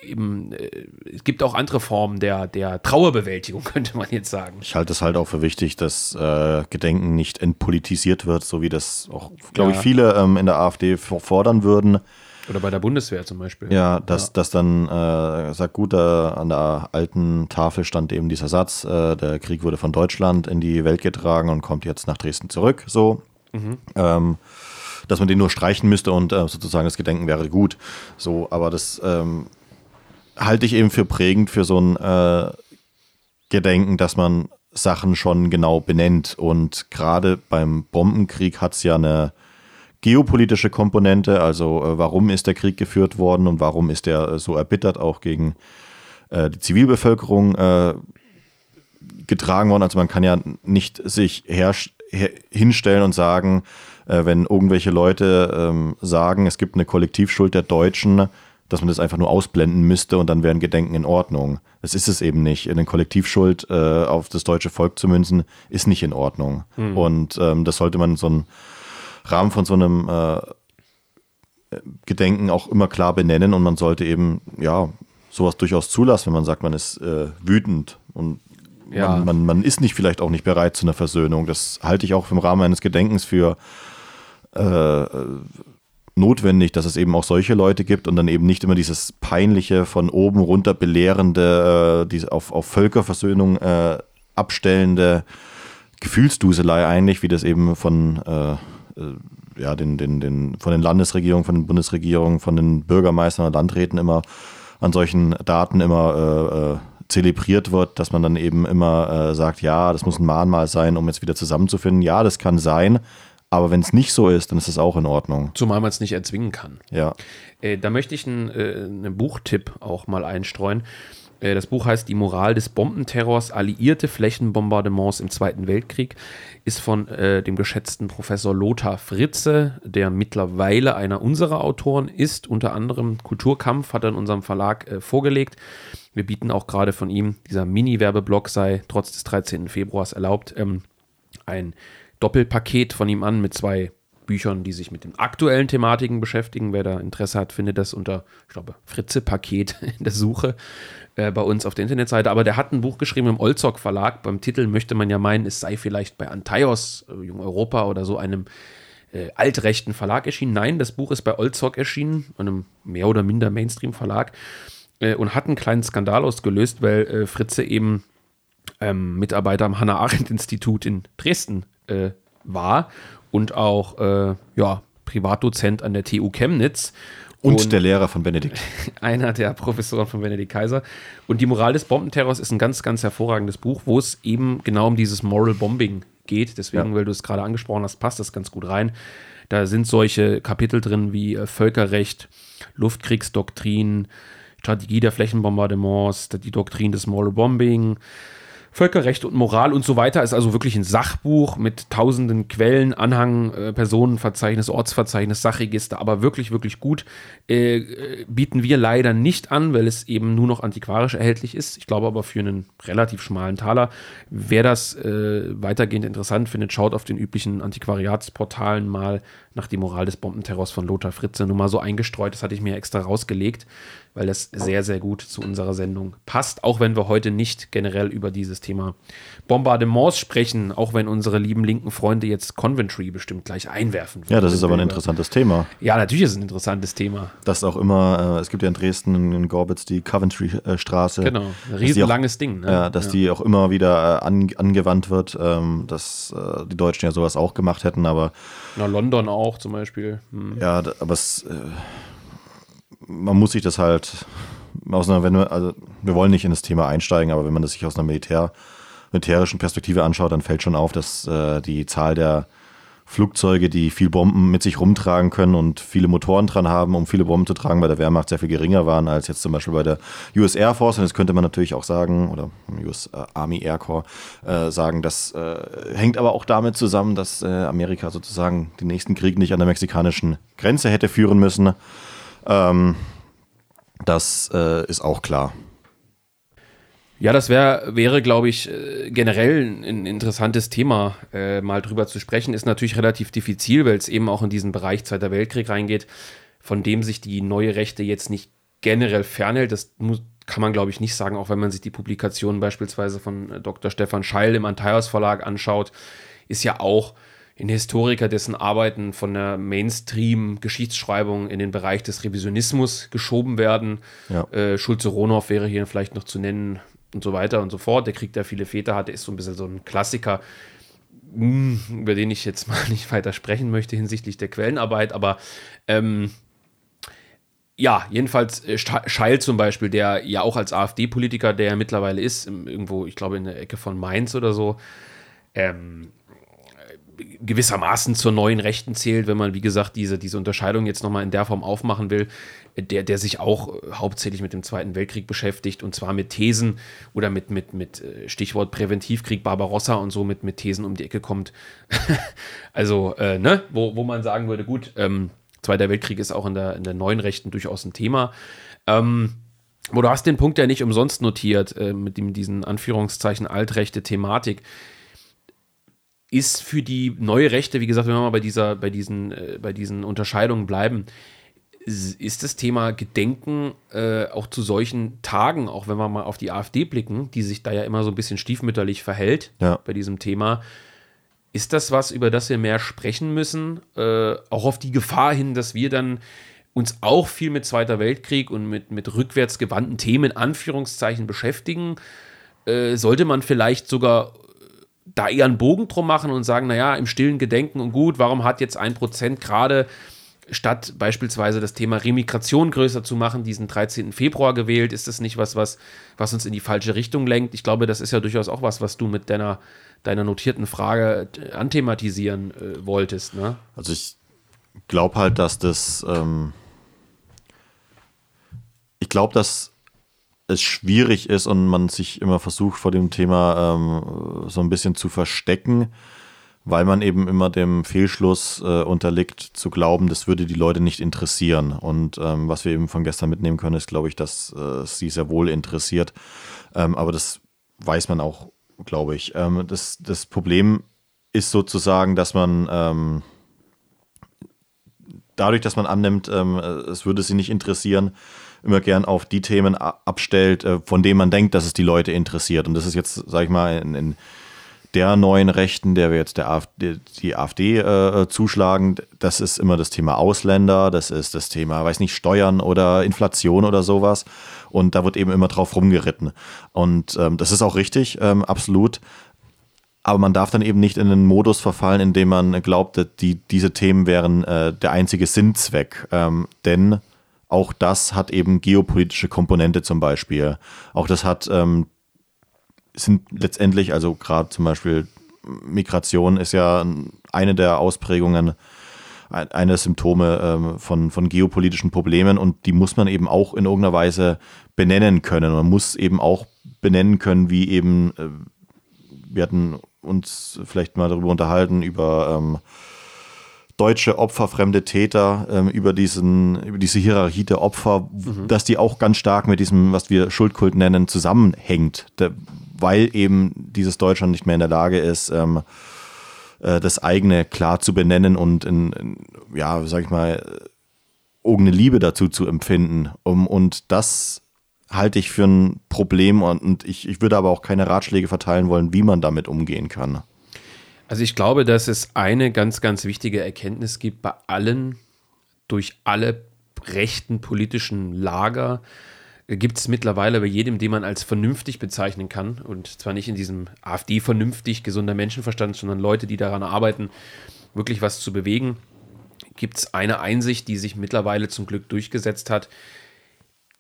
eben, äh, es gibt auch andere Formen der, der Trauerbewältigung, könnte man jetzt sagen. Ich halte es halt auch für wichtig, dass äh, Gedenken nicht entpolitisiert wird, so wie das auch, glaube ja. ich, viele ähm, in der AfD fordern würden. Oder bei der Bundeswehr zum Beispiel. Ja, dass, ja. dass dann äh, sagt, gut, äh, an der alten Tafel stand eben dieser Satz, äh, der Krieg wurde von Deutschland in die Welt getragen und kommt jetzt nach Dresden zurück, so. Mhm. Ähm, dass man den nur streichen müsste und äh, sozusagen das Gedenken wäre gut. So, aber das ähm, halte ich eben für prägend für so ein äh, Gedenken, dass man Sachen schon genau benennt. Und gerade beim Bombenkrieg hat es ja eine geopolitische Komponente, also äh, warum ist der Krieg geführt worden und warum ist er äh, so erbittert auch gegen äh, die Zivilbevölkerung äh, getragen worden. Also man kann ja nicht sich hinstellen und sagen, äh, wenn irgendwelche Leute ähm, sagen, es gibt eine Kollektivschuld der Deutschen, dass man das einfach nur ausblenden müsste und dann wären Gedenken in Ordnung. Das ist es eben nicht. Eine Kollektivschuld äh, auf das deutsche Volk zu münzen, ist nicht in Ordnung. Mhm. Und ähm, das sollte man so ein Rahmen von so einem äh, Gedenken auch immer klar benennen und man sollte eben, ja, sowas durchaus zulassen, wenn man sagt, man ist äh, wütend und ja. man, man, man, ist nicht vielleicht auch nicht bereit zu einer Versöhnung. Das halte ich auch im Rahmen eines Gedenkens für äh, notwendig, dass es eben auch solche Leute gibt und dann eben nicht immer dieses peinliche, von oben runter belehrende, äh, diese auf, auf Völkerversöhnung äh, abstellende Gefühlsduselei eigentlich, wie das eben von äh, äh, ja, den, den, den, von den Landesregierungen, von den Bundesregierungen, von den Bürgermeistern und Landräten immer an solchen Daten immer äh, äh, zelebriert wird, dass man dann eben immer äh, sagt, ja, das muss ein Mahnmal sein, um jetzt wieder zusammenzufinden. Ja, das kann sein, aber wenn es nicht so ist, dann ist es auch in Ordnung. Zumal man es nicht erzwingen kann. Ja. Äh, da möchte ich einen, äh, einen Buchtipp auch mal einstreuen. Äh, das Buch heißt Die Moral des Bombenterrors, alliierte Flächenbombardements im Zweiten Weltkrieg, ist von äh, dem geschätzten Professor Lothar Fritze, der mittlerweile einer unserer Autoren ist. Unter anderem Kulturkampf hat er in unserem Verlag äh, vorgelegt. Wir bieten auch gerade von ihm, dieser Mini-Werbeblock sei trotz des 13. Februars erlaubt, ähm, ein Doppelpaket von ihm an mit zwei Büchern, die sich mit den aktuellen Thematiken beschäftigen. Wer da Interesse hat, findet das unter, ich glaube, Fritze-Paket in der Suche äh, bei uns auf der Internetseite. Aber der hat ein Buch geschrieben im Olzok Verlag. Beim Titel möchte man ja meinen, es sei vielleicht bei Antaios, äh, Jung Europa oder so einem äh, altrechten Verlag erschienen. Nein, das Buch ist bei Olzok erschienen, einem mehr oder minder Mainstream-Verlag äh, und hat einen kleinen Skandal ausgelöst, weil äh, Fritze eben ähm, Mitarbeiter am Hannah-Arendt-Institut in Dresden äh, war und auch äh, ja, Privatdozent an der TU Chemnitz. Und, und, der Lehrer von Benedikt. Einer der Professoren von Benedikt Kaiser. Und die Moral des Bombenterrors ist ein ganz, ganz hervorragendes Buch, wo es eben genau um dieses Moral Bombing geht. Deswegen, ja. weil du es gerade angesprochen hast, passt das ganz gut rein. Da sind solche Kapitel drin wie äh, Völkerrecht, Luftkriegsdoktrin, Strategie der Flächenbombardements, die Doktrin des Moral Bombing, Völkerrecht und Moral und so weiter ist also wirklich ein Sachbuch mit tausenden Quellen, Anhang, äh, Personenverzeichnis, Ortsverzeichnis, Sachregister, aber wirklich, wirklich gut. Äh, äh, bieten wir leider nicht an, weil es eben nur noch antiquarisch erhältlich ist. Ich glaube aber für einen relativ schmalen Taler. Wer das äh, weitergehend interessant findet, schaut auf den üblichen Antiquariatsportalen mal nach die Moral des Bombenterrors von Lothar Fritze nur mal so eingestreut. Das hatte ich mir extra rausgelegt, weil das sehr, sehr gut zu unserer Sendung passt. Auch wenn wir heute nicht generell über dieses Thema Bombardements sprechen, auch wenn unsere lieben linken Freunde jetzt Coventry bestimmt gleich einwerfen. Ja, das ist aber ein interessantes Thema. Ja, natürlich ist es ein interessantes Thema. Das auch immer, äh, es gibt ja in Dresden, in Gorbitz die Coventry-Straße. Genau, ein riesenlanges Ding. Ne? Ja, dass ja. die auch immer wieder äh, an, angewandt wird, ähm, dass äh, die Deutschen ja sowas auch gemacht hätten, aber. Na, London auch zum Beispiel. Hm. Ja, aber es, äh, man muss sich das halt aus einer, wenn wir, also wir wollen nicht in das Thema einsteigen, aber wenn man das sich aus einer Militär, militärischen Perspektive anschaut, dann fällt schon auf, dass äh, die Zahl der Flugzeuge, die viel Bomben mit sich rumtragen können und viele Motoren dran haben, um viele Bomben zu tragen, bei der Wehrmacht sehr viel geringer waren als jetzt zum Beispiel bei der US Air Force. Und das könnte man natürlich auch sagen, oder US äh, Army Air Corps äh, sagen, das äh, hängt aber auch damit zusammen, dass äh, Amerika sozusagen den nächsten Krieg nicht an der mexikanischen Grenze hätte führen müssen. Ähm, das äh, ist auch klar. Ja, das wär, wäre, glaube ich, äh, generell ein interessantes Thema, äh, mal drüber zu sprechen. Ist natürlich relativ diffizil, weil es eben auch in diesen Bereich Zweiter Weltkrieg reingeht, von dem sich die neue Rechte jetzt nicht generell fernhält. Das muss, kann man, glaube ich, nicht sagen, auch wenn man sich die Publikationen beispielsweise von äh, Dr. Stefan Scheil im Antaios Verlag anschaut, ist ja auch ein Historiker, dessen Arbeiten von der Mainstream-Geschichtsschreibung in den Bereich des Revisionismus geschoben werden. Ja. Äh, Schulze-Ronoff wäre hier vielleicht noch zu nennen, und so weiter und so fort. Der Krieg, der viele Väter hatte, ist so ein bisschen so ein Klassiker, hm, über den ich jetzt mal nicht weiter sprechen möchte hinsichtlich der Quellenarbeit, aber ähm, ja, jedenfalls äh, Scheil zum Beispiel, der ja auch als AfD-Politiker, der ja mittlerweile ist, irgendwo, ich glaube, in der Ecke von Mainz oder so, ähm, gewissermaßen zur neuen Rechten zählt, wenn man, wie gesagt, diese, diese Unterscheidung jetzt nochmal in der Form aufmachen will, der, der sich auch äh, hauptsächlich mit dem Zweiten Weltkrieg beschäftigt und zwar mit Thesen oder mit, mit, mit äh, Stichwort Präventivkrieg Barbarossa und so mit, mit Thesen um die Ecke kommt. also, äh, ne, wo, wo man sagen würde, gut, ähm, Zweiter Weltkrieg ist auch in der, in der neuen Rechten durchaus ein Thema. Ähm, wo du hast den Punkt ja nicht umsonst notiert, äh, mit dem, diesen Anführungszeichen altrechte Thematik ist für die neue Rechte, wie gesagt, wenn wir mal bei, dieser, bei, diesen, äh, bei diesen Unterscheidungen bleiben, ist das Thema Gedenken äh, auch zu solchen Tagen, auch wenn wir mal auf die AfD blicken, die sich da ja immer so ein bisschen stiefmütterlich verhält ja. bei diesem Thema, ist das was, über das wir mehr sprechen müssen? Äh, auch auf die Gefahr hin, dass wir dann uns auch viel mit Zweiter Weltkrieg und mit, mit rückwärts gewandten Themen, Anführungszeichen, beschäftigen? Äh, sollte man vielleicht sogar da eher einen Bogen drum machen und sagen, naja, im stillen Gedenken und gut, warum hat jetzt ein Prozent gerade statt beispielsweise das Thema Remigration größer zu machen, diesen 13. Februar gewählt? Ist das nicht was, was, was uns in die falsche Richtung lenkt? Ich glaube, das ist ja durchaus auch was, was du mit deiner, deiner notierten Frage äh, anthematisieren äh, wolltest. Ne? Also ich glaube halt, dass das, ähm ich glaube, dass es schwierig ist und man sich immer versucht, vor dem Thema ähm, so ein bisschen zu verstecken, weil man eben immer dem Fehlschluss äh, unterliegt, zu glauben, das würde die Leute nicht interessieren. Und ähm, was wir eben von gestern mitnehmen können, ist, glaube ich, dass äh, sie sehr wohl interessiert. Ähm, aber das weiß man auch, glaube ich. Ähm, das, das Problem ist sozusagen, dass man ähm, dadurch, dass man annimmt, ähm, es würde sie nicht interessieren, immer gern auf die Themen abstellt, äh, von denen man denkt, dass es die Leute interessiert. Und das ist jetzt, sag ich mal, in, in der neuen Rechten, der wir jetzt der AfD, die AfD äh, zuschlagen, das ist immer das Thema Ausländer, das ist das Thema, weiß nicht, Steuern oder Inflation oder sowas. Und da wird eben immer drauf rumgeritten. Und ähm, das ist auch richtig, ähm, absolut. Aber man darf dann eben nicht in einen Modus verfallen, in dem man glaubt, die, diese Themen wären äh, der einzige Sinnzweck. Ähm, denn auch das hat eben geopolitische Komponente zum Beispiel. Auch das hat, ähm, sind letztendlich, also gerade zum Beispiel Migration ist ja eine der Ausprägungen, eine der Symptome ähm, von, von geopolitischen Problemen und die muss man eben auch in irgendeiner Weise benennen können. Man muss eben auch benennen können, wie eben, äh, wir hatten uns vielleicht mal darüber unterhalten, über ähm, deutsche Opfer, fremde Täter, ähm, über, diesen, über diese Hierarchie der Opfer, mhm. dass die auch ganz stark mit diesem, was wir Schuldkult nennen, zusammenhängt. Der, weil eben dieses Deutschland nicht mehr in der Lage ist, ähm, äh, das eigene klar zu benennen und in, in ja, sag ich mal, irgendeine Liebe dazu zu empfinden. Um, und das halte ich für ein Problem und, und ich, ich würde aber auch keine Ratschläge verteilen wollen, wie man damit umgehen kann. Also ich glaube, dass es eine ganz, ganz wichtige Erkenntnis gibt bei allen, durch alle rechten politischen Lager, gibt es mittlerweile bei jedem, den man als vernünftig bezeichnen kann. Und zwar nicht in diesem AfD-vernünftig gesunder Menschenverstand, sondern Leute, die daran arbeiten, wirklich was zu bewegen. Gibt es eine Einsicht, die sich mittlerweile zum Glück durchgesetzt hat.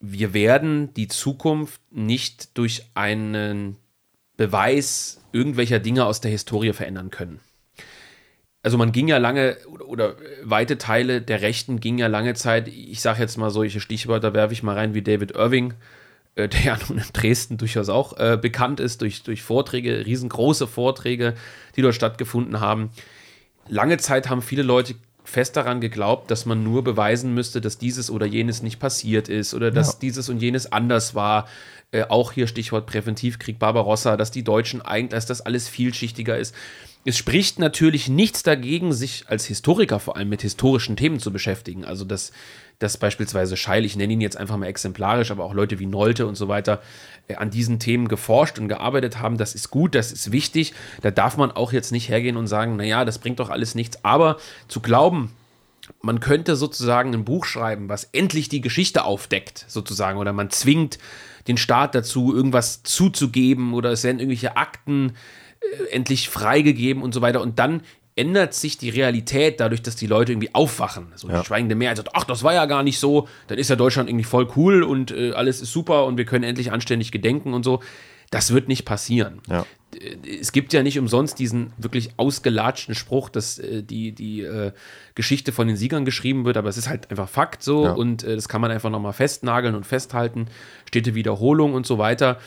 Wir werden die Zukunft nicht durch einen Beweis irgendwelcher Dinge aus der Historie verändern können also man ging ja lange oder, oder, weite Teile der Rechten ging ja lange Zeit, ich sage jetzt mal solche Stichwörter, werfe ich mal rein wie David Irving, äh, der ja nun in Dresden durchaus auch äh, bekannt ist durch, durch Vorträge, riesengroße Vorträge, die dort stattgefunden haben. Lange Zeit haben viele Leute fest daran geglaubt, dass man nur beweisen müsste, dass dieses oder jenes nicht passiert ist oder dass ja. dieses und jenes anders war. Äh, auch hier Stichwort Präventivkrieg Barbarossa, dass die Deutschen eigentlich, dass das alles vielschichtiger ist es spricht natürlich nichts dagegen, sich als Historiker vor allem mit historischen Themen zu beschäftigen. Also, dass, dass beispielsweise Scheil, ich nenne ihn jetzt einfach mal exemplarisch, aber auch Leute wie Nolte und so weiter äh, an diesen Themen geforscht und gearbeitet haben, das ist gut, das ist wichtig. Da darf man auch jetzt nicht hergehen und sagen, naja, das bringt doch alles nichts. Aber zu glauben, man könnte sozusagen ein Buch schreiben, was endlich die Geschichte aufdeckt, sozusagen, oder man zwingt den Staat dazu, irgendwas zuzugeben oder es werden irgendwelche Akten endlich freigegeben und so weiter. Und dann ändert sich die Realität dadurch, dass die Leute irgendwie aufwachen. So ja. die schweigende Mehrheit sagt, ach, das war ja gar nicht so, dann ist ja Deutschland irgendwie voll cool und äh, alles ist super und wir können endlich anständig gedenken und so. Das wird nicht passieren. Ja. Es gibt ja nicht umsonst diesen wirklich ausgelatschten Spruch, dass äh, die, die äh, Geschichte von den Siegern geschrieben wird, aber es ist halt einfach Fakt so ja. und äh, das kann man einfach nochmal festnageln und festhalten. Stete Wiederholung und so weiter.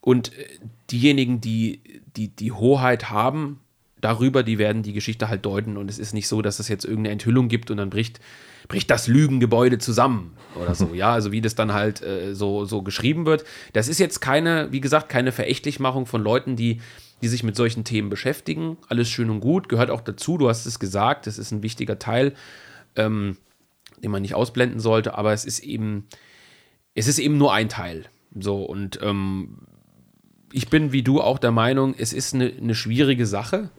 Und äh, diejenigen, die, die die Hoheit haben darüber, die werden die Geschichte halt deuten. Und es ist nicht so, dass es jetzt irgendeine Enthüllung gibt und dann bricht, bricht das Lügengebäude zusammen oder so. ja, also wie das dann halt äh, so, so geschrieben wird. Das ist jetzt keine, wie gesagt, keine Verächtlichmachung von Leuten, die, die sich mit solchen Themen beschäftigen. Alles schön und gut, gehört auch dazu. Du hast es gesagt, das ist ein wichtiger Teil, ähm, den man nicht ausblenden sollte, aber es ist eben, es ist eben nur ein Teil. So, und ähm, ich bin wie du auch der Meinung, es ist eine, eine schwierige Sache.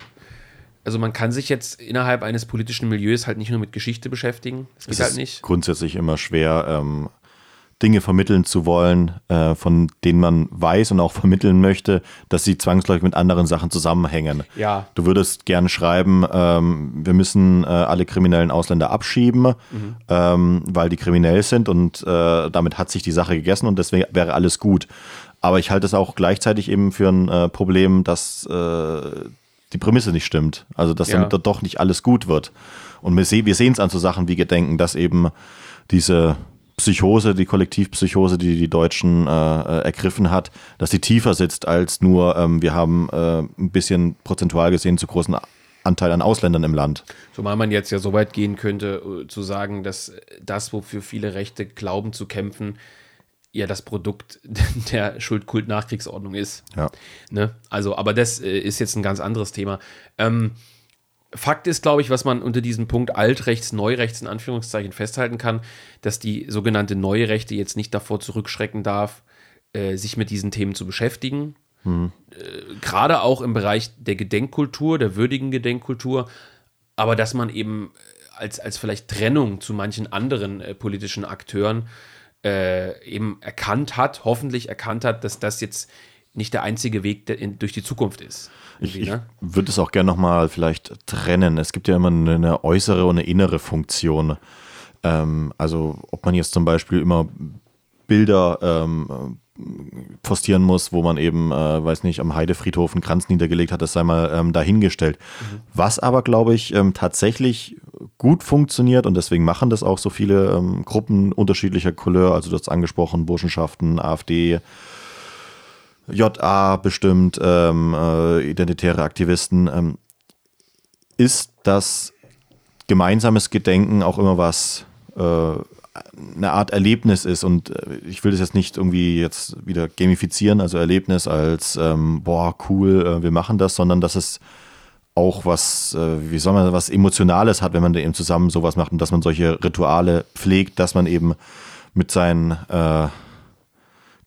Also man kann sich jetzt innerhalb eines politischen Milieus halt nicht nur mit Geschichte beschäftigen. Das geht es halt nicht. Grundsätzlich immer schwer, ähm, Dinge vermitteln zu wollen, äh, von denen man weiß und auch vermitteln möchte, dass sie zwangsläufig mit anderen Sachen zusammenhängen. Ja. Du würdest gerne schreiben, ähm, wir müssen äh, alle kriminellen Ausländer abschieben, mhm. ähm, weil die kriminell sind und äh, damit hat sich die Sache gegessen und deswegen wäre alles gut. Aber ich halte es auch gleichzeitig eben für ein äh, Problem, dass äh, die Prämisse nicht stimmt. Also, dass ja. damit doch nicht alles gut wird. Und wir, se wir sehen es an so Sachen wie Gedenken, dass eben diese Psychose, die Kollektivpsychose, die die Deutschen äh, äh ergriffen hat, dass sie tiefer sitzt als nur, ähm, wir haben äh, ein bisschen prozentual gesehen zu großen Anteil an Ausländern im Land. Zumal man jetzt ja so weit gehen könnte, äh, zu sagen, dass das, wofür viele Rechte glauben zu kämpfen, ja das Produkt der Schuldkult-Nachkriegsordnung ist. Ja. Ne? Also, aber das äh, ist jetzt ein ganz anderes Thema. Ähm, Fakt ist, glaube ich, was man unter diesem Punkt Altrechts, Neurechts in Anführungszeichen festhalten kann, dass die sogenannte neue Rechte jetzt nicht davor zurückschrecken darf, äh, sich mit diesen Themen zu beschäftigen. Mhm. Äh, Gerade auch im Bereich der Gedenkkultur, der würdigen Gedenkkultur, aber dass man eben als, als vielleicht Trennung zu manchen anderen äh, politischen Akteuren äh, eben erkannt hat, hoffentlich erkannt hat, dass das jetzt nicht der einzige Weg in, durch die Zukunft ist. Ich, ich ne? würde es auch gerne nochmal vielleicht trennen. Es gibt ja immer eine äußere und eine innere Funktion. Ähm, also ob man jetzt zum Beispiel immer Bilder ähm, postieren muss, wo man eben, äh, weiß nicht, am Heidefriedhof einen Kranz niedergelegt hat, das sei mal ähm, dahingestellt. Mhm. Was aber, glaube ich, ähm, tatsächlich gut funktioniert und deswegen machen das auch so viele ähm, Gruppen unterschiedlicher Couleur, also du hast angesprochen, Burschenschaften, AfD, JA bestimmt, ähm, äh, identitäre Aktivisten, ähm, ist das gemeinsames Gedenken auch immer was äh, eine Art Erlebnis ist und äh, ich will das jetzt nicht irgendwie jetzt wieder gamifizieren, also Erlebnis als ähm, boah cool, äh, wir machen das, sondern dass es auch was, äh, wie soll man, was Emotionales hat, wenn man da eben zusammen sowas macht und dass man solche Rituale pflegt, dass man eben mit seinen äh,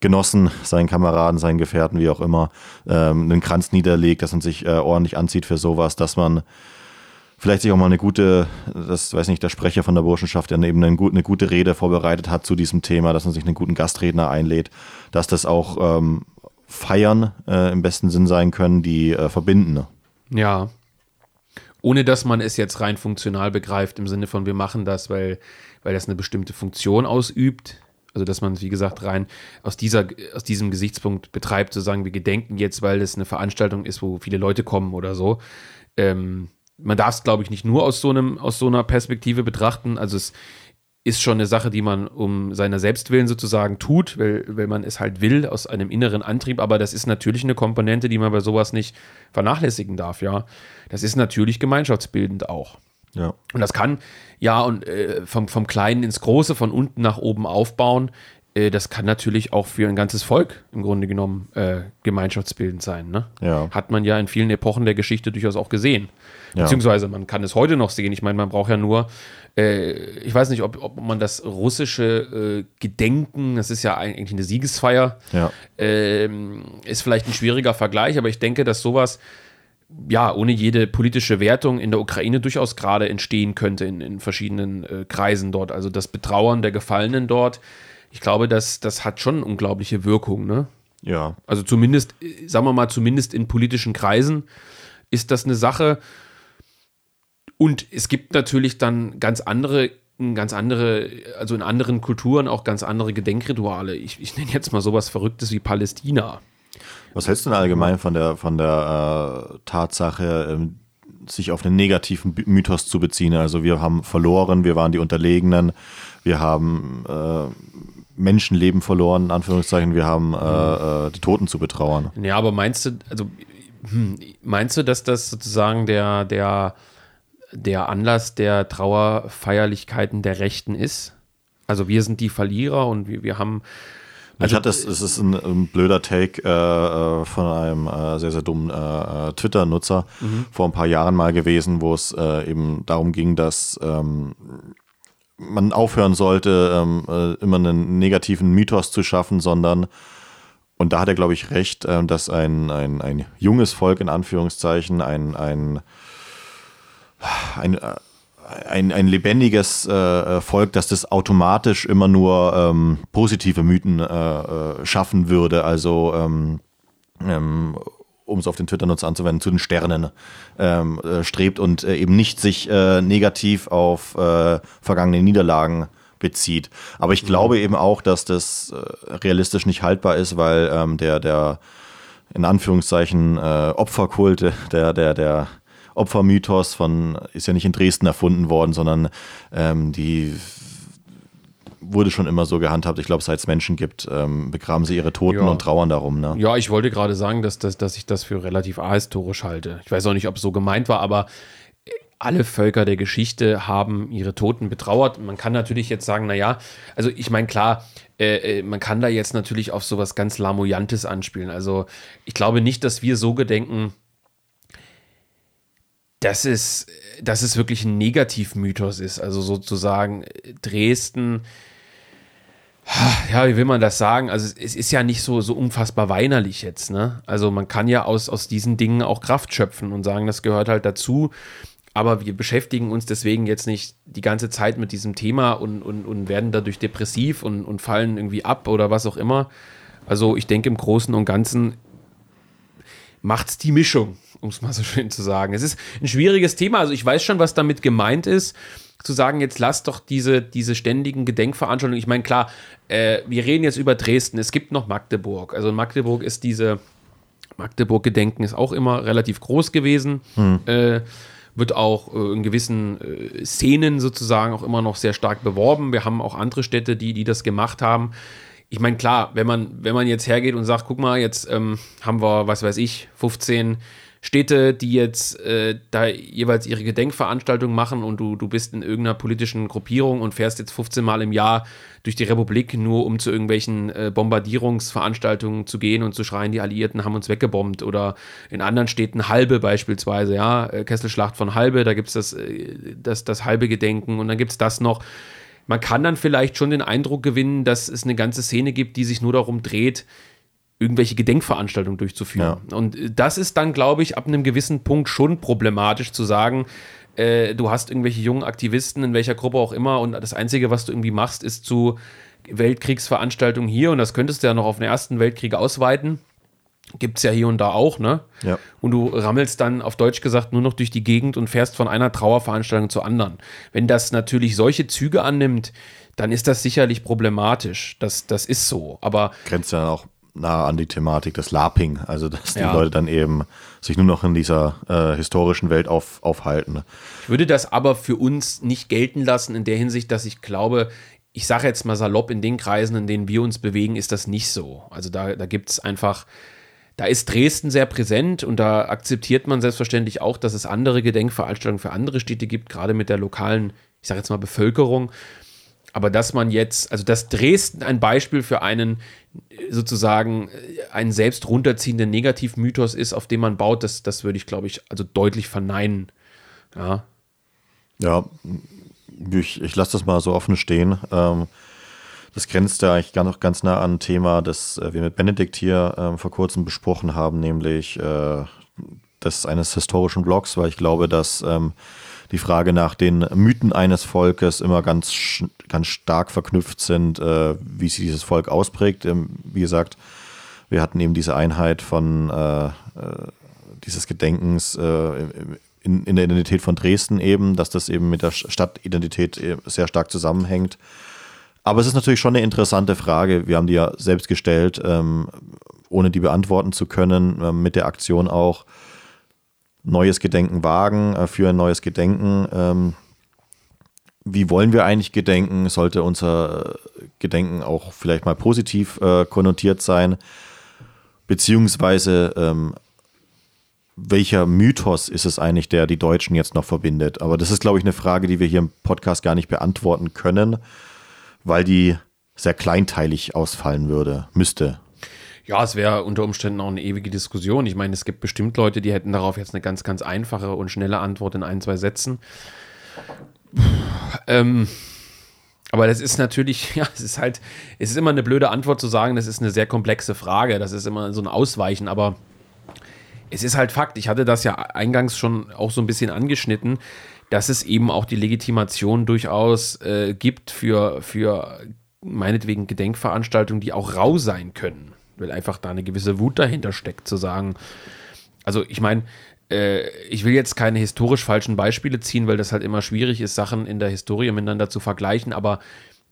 Genossen, seinen Kameraden, seinen Gefährten, wie auch immer, ähm, einen Kranz niederlegt, dass man sich äh, ordentlich anzieht für sowas, dass man vielleicht sich auch mal eine gute, das weiß nicht, der Sprecher von der Burschenschaft, der eben eine, eine gute Rede vorbereitet hat zu diesem Thema, dass man sich einen guten Gastredner einlädt, dass das auch ähm, Feiern äh, im besten Sinn sein können, die äh, verbinden. Ne? Ja. Ohne dass man es jetzt rein funktional begreift, im Sinne von, wir machen das, weil, weil das eine bestimmte Funktion ausübt. Also, dass man es, wie gesagt, rein aus, dieser, aus diesem Gesichtspunkt betreibt, zu sagen, wir gedenken jetzt, weil es eine Veranstaltung ist, wo viele Leute kommen oder so. Ähm, man darf es, glaube ich, nicht nur aus so, einem, aus so einer Perspektive betrachten. Also, es ist schon eine Sache, die man um seiner Selbstwillen sozusagen tut, weil, weil man es halt will, aus einem inneren Antrieb. Aber das ist natürlich eine Komponente, die man bei sowas nicht vernachlässigen darf, ja. Das ist natürlich gemeinschaftsbildend auch. Ja. Und das kann, ja, und äh, vom, vom Kleinen ins Große, von unten nach oben aufbauen. Äh, das kann natürlich auch für ein ganzes Volk im Grunde genommen äh, gemeinschaftsbildend sein. Ne? Ja. Hat man ja in vielen Epochen der Geschichte durchaus auch gesehen. Ja. Beziehungsweise man kann es heute noch sehen. Ich meine, man braucht ja nur, äh, ich weiß nicht, ob, ob man das russische äh, Gedenken, das ist ja eigentlich eine Siegesfeier, Ja. ähm, ist vielleicht ein schwieriger Vergleich, aber ich denke, dass sowas ja ohne jede politische Wertung in der Ukraine durchaus gerade entstehen könnte in, in verschiedenen äh, Kreisen dort. Also das Betrauern der Gefallenen dort, ich glaube, das, das hat schon unglaubliche Wirkung, ne? Ja. Also zumindest, äh, sagen wir mal, zumindest in politischen Kreisen ist das eine Sache. Und es gibt natürlich dann ganz andere, ganz andere, also in anderen Kulturen auch ganz andere Gedenkrituale. Ich, ich nenne jetzt mal sowas Verrücktes wie Palästina. Was hältst du denn allgemein von der, von der äh, Tatsache, ähm, sich auf einen negativen Mythos zu beziehen? Also wir haben verloren, wir waren die Unterlegenen, wir haben äh, Menschenleben verloren, in Anführungszeichen, wir haben äh, äh, die Toten zu betrauern. Ja, aber meinst du, also hm, meinst du, dass das sozusagen der, der, der Anlass der Trauerfeierlichkeiten der Rechten ist? Also wir sind die Verlierer und wir, wir haben. ich hatte es, es ist ein, ein blöder Take äh, äh, von einem äh, sehr, sehr dummen äh, äh, Twitter-Nutzer vor ein paar Jahren mal gewesen, wo es äh, eben darum ging, dass ähm, man aufhören sollte, ähm, äh, immer einen negativen Mythos zu schaffen, sondern, und da hat er, glaube ich, recht, ähm, dass ein, ein, ein junges Volk in Anführungszeichen, ein, ein, ein, äh, ein, ein lebendiges äh, Volk, dass das automatisch immer nur ähm, positive Mythen äh, äh, schaffen würde. Also ähm, ähm, um es auf den Twitter-Nutzer anzuwenden, zu den Sternen ähm, äh, strebt und äh, eben nicht sich äh, negativ auf äh, vergangene Niederlagen bezieht. Aber ich glaube eben auch, dass das äh, realistisch nicht haltbar ist, weil ähm, der, der in Anführungszeichen äh, Opferkult, der, der, der Opfermythos von ist ja nicht in Dresden erfunden worden, sondern ähm, die wurde schon immer so gehandhabt. Ich glaube, seit es Menschen gibt, ähm, begraben sie ihre Toten Ja. und trauern darum. Ne? Ja, ich wollte gerade sagen, dass, dass, dass ich das für relativ ahistorisch halte. Ich weiß auch nicht, ob es so gemeint war, aber alle Völker der Geschichte haben ihre Toten betrauert. Man kann natürlich jetzt sagen, naja, also ich meine, klar, äh, äh, man kann da jetzt natürlich auf sowas ganz Lamoyantes anspielen. Also ich glaube nicht, dass wir so gedenken, dass es, dass es wirklich ein Negativmythos ist. Also sozusagen äh, Dresden, ja, wie will man das sagen? Also es- es ist ja nicht so, so unfassbar weinerlich jetzt, ne? Also man kann ja aus, aus diesen Dingen auch Kraft schöpfen und sagen, das gehört halt dazu. Aber wir beschäftigen uns deswegen jetzt nicht die ganze Zeit mit diesem Thema und, und, und werden dadurch depressiv und, und fallen irgendwie ab oder was auch immer. Also ich denke im Großen und Ganzen macht's die Mischung, um es mal so schön zu sagen. Es ist ein schwieriges Thema. Also ich weiß schon, was damit gemeint ist, zu sagen, jetzt lass doch diese, diese ständigen Gedenkveranstaltungen. Ich meine, klar, äh, wir reden jetzt über Dresden. Es gibt noch Magdeburg. Also in Magdeburg ist diese Magdeburg-Gedenken ist auch immer relativ groß gewesen. Äh, wird auch äh, in gewissen äh, Szenen sozusagen auch immer noch sehr stark beworben. Wir haben auch andere Städte, die, die das gemacht haben. Ich meine, klar, wenn man, wenn man jetzt hergeht und sagt, guck mal, jetzt ähm, haben wir, was weiß ich, 15 Städte, die jetzt äh, da jeweils ihre Gedenkveranstaltung machen und du, du bist in irgendeiner politischen Gruppierung und fährst jetzt 15 Mal im Jahr durch die Republik, nur um zu irgendwelchen äh, Bombardierungsveranstaltungen zu gehen und zu schreien, die Alliierten haben uns weggebombt. Oder in anderen Städten Halbe beispielsweise, ja, äh, Kesselschlacht von Halbe, da gibt es das, äh, das, das halbe Gedenken und dann gibt es das noch. Man kann dann vielleicht schon den Eindruck gewinnen, dass es eine ganze Szene gibt, die sich nur darum dreht, irgendwelche Gedenkveranstaltungen durchzuführen. Ja. Und das ist dann, glaube ich, ab einem gewissen Punkt schon problematisch zu sagen, äh, du hast irgendwelche jungen Aktivisten in welcher Gruppe auch immer und das Einzige, was du irgendwie machst, ist zu Weltkriegsveranstaltungen hier und das könntest du ja noch auf den Ersten Weltkrieg ausweiten. Gibt es ja hier und da auch, ne? Ja. Und du rammelst dann auf Deutsch gesagt nur noch durch die Gegend und fährst von einer Trauerveranstaltung zur anderen. Wenn das natürlich solche Züge annimmt, dann ist das sicherlich problematisch. Das, das ist so. Aber. Grenzt ja auch nah an die Thematik des LARPing, also dass die ja. Leute dann eben sich nur noch in dieser äh, historischen Welt auf, aufhalten. Ich würde das aber für uns nicht gelten lassen in der Hinsicht, dass ich glaube, ich sage jetzt mal salopp, in den Kreisen, in denen wir uns bewegen, ist das nicht so. Also da, da gibt es einfach, da ist Dresden sehr präsent und da akzeptiert man selbstverständlich auch, dass es andere Gedenkveranstaltungen für andere Städte gibt, gerade mit der lokalen, ich sage jetzt mal Bevölkerung. Aber dass man jetzt, also dass Dresden ein Beispiel für einen sozusagen einen selbst runterziehenden Negativmythos ist, auf dem man baut, das, das würde ich, glaube ich, also deutlich verneinen. Ja. Ja, ich, ich lasse das mal so offen stehen. Ähm, das grenzt ja eigentlich gar noch ganz nah an ein Thema, das äh, wir mit Benedikt hier ähm, vor kurzem besprochen haben, nämlich äh, das eines historischen Blogs, weil ich glaube, dass ähm, die Frage nach den Mythen eines Volkes immer ganz, ganz stark verknüpft sind, äh, wie sich dieses Volk ausprägt. Ähm, wie gesagt, wir hatten eben diese Einheit von äh, äh dieses Gedenkens äh, in, in der Identität von Dresden eben, dass das eben mit der Stadtidentität äh, sehr stark zusammenhängt. Aber es ist natürlich schon eine interessante Frage. Wir haben die ja selbst gestellt, ähm, ohne die beantworten zu können, äh, mit der Aktion auch neues Gedenken wagen, äh, für ein neues Gedenken. Ähm, wie wollen wir eigentlich gedenken? Sollte unser Gedenken auch vielleicht mal positiv äh, konnotiert sein? Beziehungsweise, ähm, welcher Mythos ist es eigentlich, der die Deutschen jetzt noch verbindet? Aber das ist, glaube ich, eine Frage, die wir hier im Podcast gar nicht beantworten können, weil die sehr kleinteilig ausfallen würde, müsste. Ja, es wäre unter Umständen auch eine ewige Diskussion. Ich meine, es gibt bestimmt Leute, die hätten darauf jetzt eine ganz, ganz einfache und schnelle Antwort in ein, zwei Sätzen. Ähm, aber das ist natürlich, ja, es ist halt, es ist immer eine blöde Antwort zu sagen, das ist eine sehr komplexe Frage, das ist immer so ein Ausweichen, aber es ist halt Fakt, ich hatte das ja eingangs schon auch so ein bisschen angeschnitten, dass es eben auch die Legitimation durchaus äh, gibt für, für meinetwegen Gedenkveranstaltungen, die auch rau sein können weil einfach da eine gewisse Wut dahinter steckt, zu sagen, also ich meine, äh, ich will jetzt keine historisch falschen Beispiele ziehen, weil das halt immer schwierig ist, Sachen in der Historie miteinander zu vergleichen, aber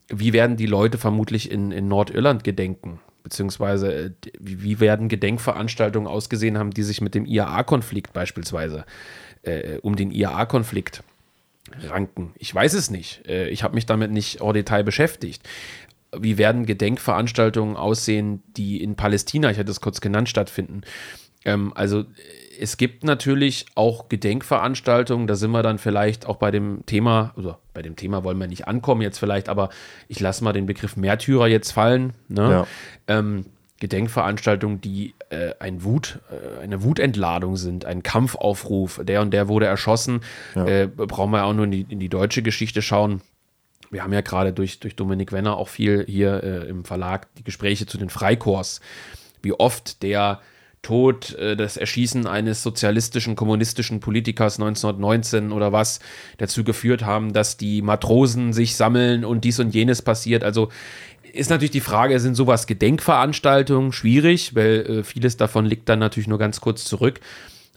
wie werden die Leute vermutlich in, in Nordirland gedenken? Beziehungsweise äh, wie werden Gedenkveranstaltungen ausgesehen haben, die sich mit dem IAA-Konflikt beispielsweise äh, um den IAA-Konflikt ranken? Ich weiß es nicht. Äh, ich habe mich damit nicht au Detail beschäftigt wie werden Gedenkveranstaltungen aussehen, die in Palästina, ich hatte es kurz genannt, stattfinden. Ähm, also es gibt natürlich auch Gedenkveranstaltungen, da sind wir dann vielleicht auch bei dem Thema, also bei dem Thema wollen wir nicht ankommen jetzt vielleicht, aber ich lasse mal den Begriff Märtyrer jetzt fallen. Ne? Ja. Ähm, Gedenkveranstaltungen, die äh, ein Wut, äh, eine Wutentladung sind, ein Kampfaufruf, der und der wurde erschossen, ja. äh, brauchen wir auch nur in die, in die deutsche Geschichte schauen wir haben ja gerade durch, durch Dominik Wenner auch viel hier äh, im Verlag die Gespräche zu den Freikorps, wie oft der Tod, äh, das Erschießen eines sozialistischen, kommunistischen Politikers 1919 oder was dazu geführt haben, dass die Matrosen sich sammeln und dies und jenes passiert. Also ist natürlich die Frage, sind sowas Gedenkveranstaltungen schwierig, weil äh, vieles davon liegt dann natürlich nur ganz kurz zurück.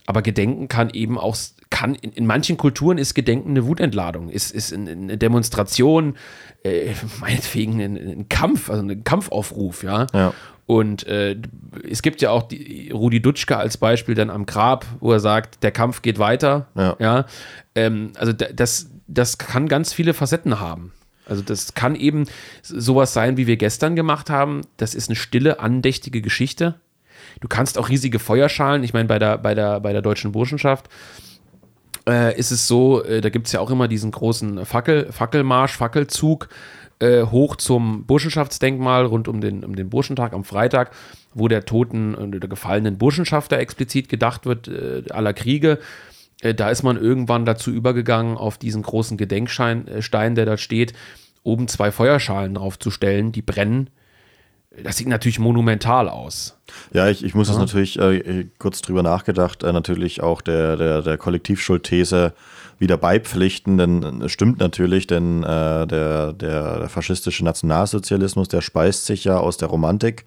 Aber Gedenken kann eben auch, kann in, in manchen Kulturen ist Gedenken eine Wutentladung, ist, ist eine Demonstration, äh, meinetwegen ein, ein, Kampf, also ein Kampfaufruf, ja. ja. Und äh, es gibt ja auch die, Rudi Dutschke als Beispiel dann am Grab, wo er sagt, der Kampf geht weiter. Ja. ja? Ähm, also das, das kann ganz viele Facetten haben. Also das kann eben sowas sein, wie wir gestern gemacht haben. Das ist eine stille, andächtige Geschichte Du kannst auch riesige Feuerschalen, ich meine, bei der, bei, der, bei der deutschen Burschenschaft äh, ist es so, äh, da gibt es ja auch immer diesen großen Fackel, Fackelmarsch, Fackelzug äh, hoch zum Burschenschaftsdenkmal rund um den, um den Burschentag am Freitag, wo der toten oder der gefallenen Burschenschafter explizit gedacht wird, äh, aller Kriege. Äh, da ist man irgendwann dazu übergegangen, auf diesen großen Gedenkstein, äh, Stein, der da steht, oben zwei Feuerschalen draufzustellen, die brennen. Das sieht natürlich monumental aus. Ja, ich, ich muss ja. das natürlich äh, kurz drüber nachgedacht, äh, natürlich auch der, der, der Kollektivschuldthese wieder beipflichten, denn es stimmt natürlich, denn äh, der, der, der, faschistische Nationalsozialismus, der speist sich ja aus der Romantik,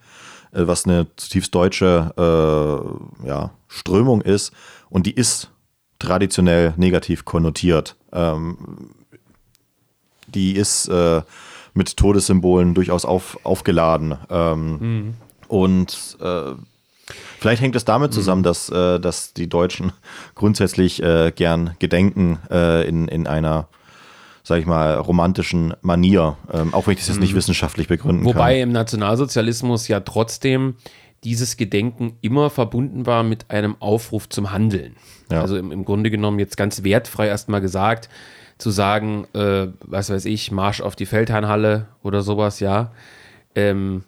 äh, was eine zutiefst deutsche äh, ja, Strömung ist und die ist traditionell negativ konnotiert. Ähm, die ist äh, mit Todessymbolen durchaus auf, aufgeladen. Ähm, mhm. Und äh, vielleicht hängt es damit zusammen, mhm. dass, äh, dass die Deutschen grundsätzlich äh, gern gedenken äh, in, in einer sag ich mal, romantischen Manier, ähm, auch wenn ich das jetzt nicht mhm. wissenschaftlich begründen Wobei kann. Wobei im Nationalsozialismus ja trotzdem dieses Gedenken immer verbunden war mit einem Aufruf zum Handeln. Ja. Also im, im Grunde genommen jetzt ganz wertfrei erstmal gesagt, zu sagen, äh, was weiß ich, Marsch auf die Feldherrnhalle oder sowas, ja. Ähm,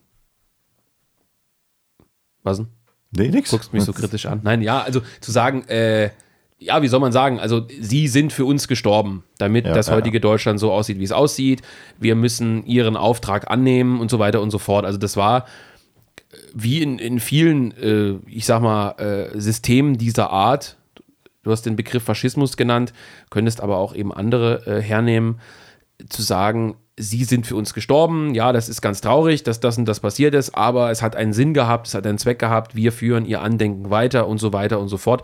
was denn? Nee, nix. Guckst mich so kritisch an. Nein, ja, also zu sagen, äh, ja, wie soll man sagen, also sie sind für uns gestorben, damit ja, das heutige ja. Deutschland so aussieht, wie es aussieht. Wir müssen ihren Auftrag annehmen und so weiter und so fort. Also das war wie in, in vielen, äh, ich sag mal, äh, Systemen dieser Art, du hast den Begriff Faschismus genannt, könntest aber auch eben andere äh, hernehmen, zu sagen, sie sind für uns gestorben, ja, das ist ganz traurig, dass das und das passiert ist, aber es hat einen Sinn gehabt, es hat einen Zweck gehabt, wir führen ihr Andenken weiter und so weiter und so fort.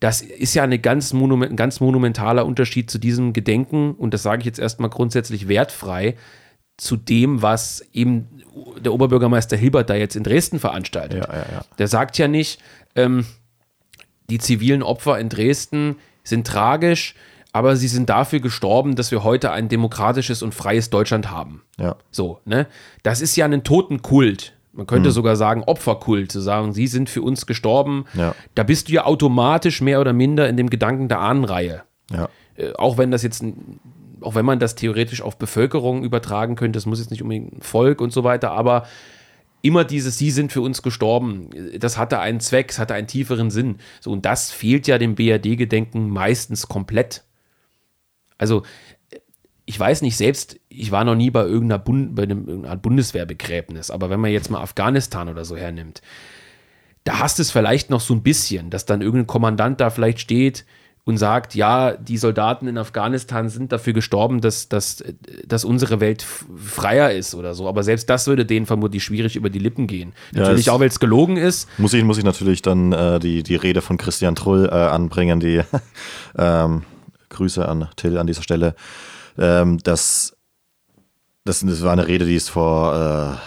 Das ist ja eine ganz monument, ein ganz monumentaler Unterschied zu diesem Gedenken und das sage ich jetzt erstmal grundsätzlich wertfrei zu dem, was eben der Oberbürgermeister Hilbert da jetzt in Dresden veranstaltet. Ja, ja, ja. Der sagt ja nicht, ähm, die zivilen Opfer in Dresden sind tragisch, aber sie sind dafür gestorben, dass wir heute ein demokratisches und freies Deutschland haben. Ja. So, ne? Das ist ja ein Totenkult. Man könnte mhm. sogar sagen Opferkult, zu sagen, sie sind für uns gestorben. Ja. Da bist du ja automatisch mehr oder minder in dem Gedanken der Ahnenreihe. Ja. Äh, auch wenn das jetzt, auch wenn man das theoretisch auf Bevölkerung übertragen könnte, das muss jetzt nicht unbedingt Volk und so weiter, aber immer dieses Sie sind für uns gestorben, das hatte einen Zweck, es hatte einen tieferen Sinn. So, und das fehlt ja dem BRD-Gedenken meistens komplett. Also, ich weiß nicht, selbst, ich war noch nie bei irgendeiner, Bund, bei einem, irgendeiner Bundeswehrbegräbnis, aber wenn man jetzt mal Afghanistan oder so hernimmt, da hast du es vielleicht noch so ein bisschen, dass dann irgendein Kommandant da vielleicht steht, und sagt, ja, die Soldaten in Afghanistan sind dafür gestorben, dass, dass, dass unsere Welt freier ist oder so. Aber selbst das würde denen vermutlich schwierig über die Lippen gehen. Ja, natürlich auch, weil es gelogen ist. Muss ich, muss ich natürlich dann äh, die, die Rede von Christian Trull äh, anbringen, die ähm, Grüße an Till an dieser Stelle. Ähm, das, das, das war eine Rede, die ist vor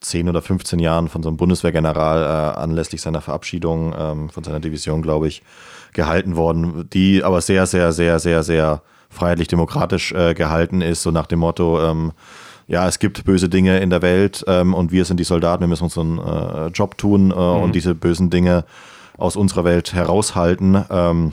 äh, 10 oder 15 Jahren von so einem Bundeswehrgeneral äh, anlässlich seiner Verabschiedung ähm, von seiner Division, glaube ich, gehalten worden, die aber sehr, sehr, sehr, sehr, sehr freiheitlich-demokratisch äh, gehalten ist, so nach dem Motto, ähm, ja, es gibt böse Dinge in der Welt ähm, und wir sind die Soldaten, wir müssen unseren äh, Job tun äh, mhm. und diese bösen Dinge aus unserer Welt heraushalten, ähm,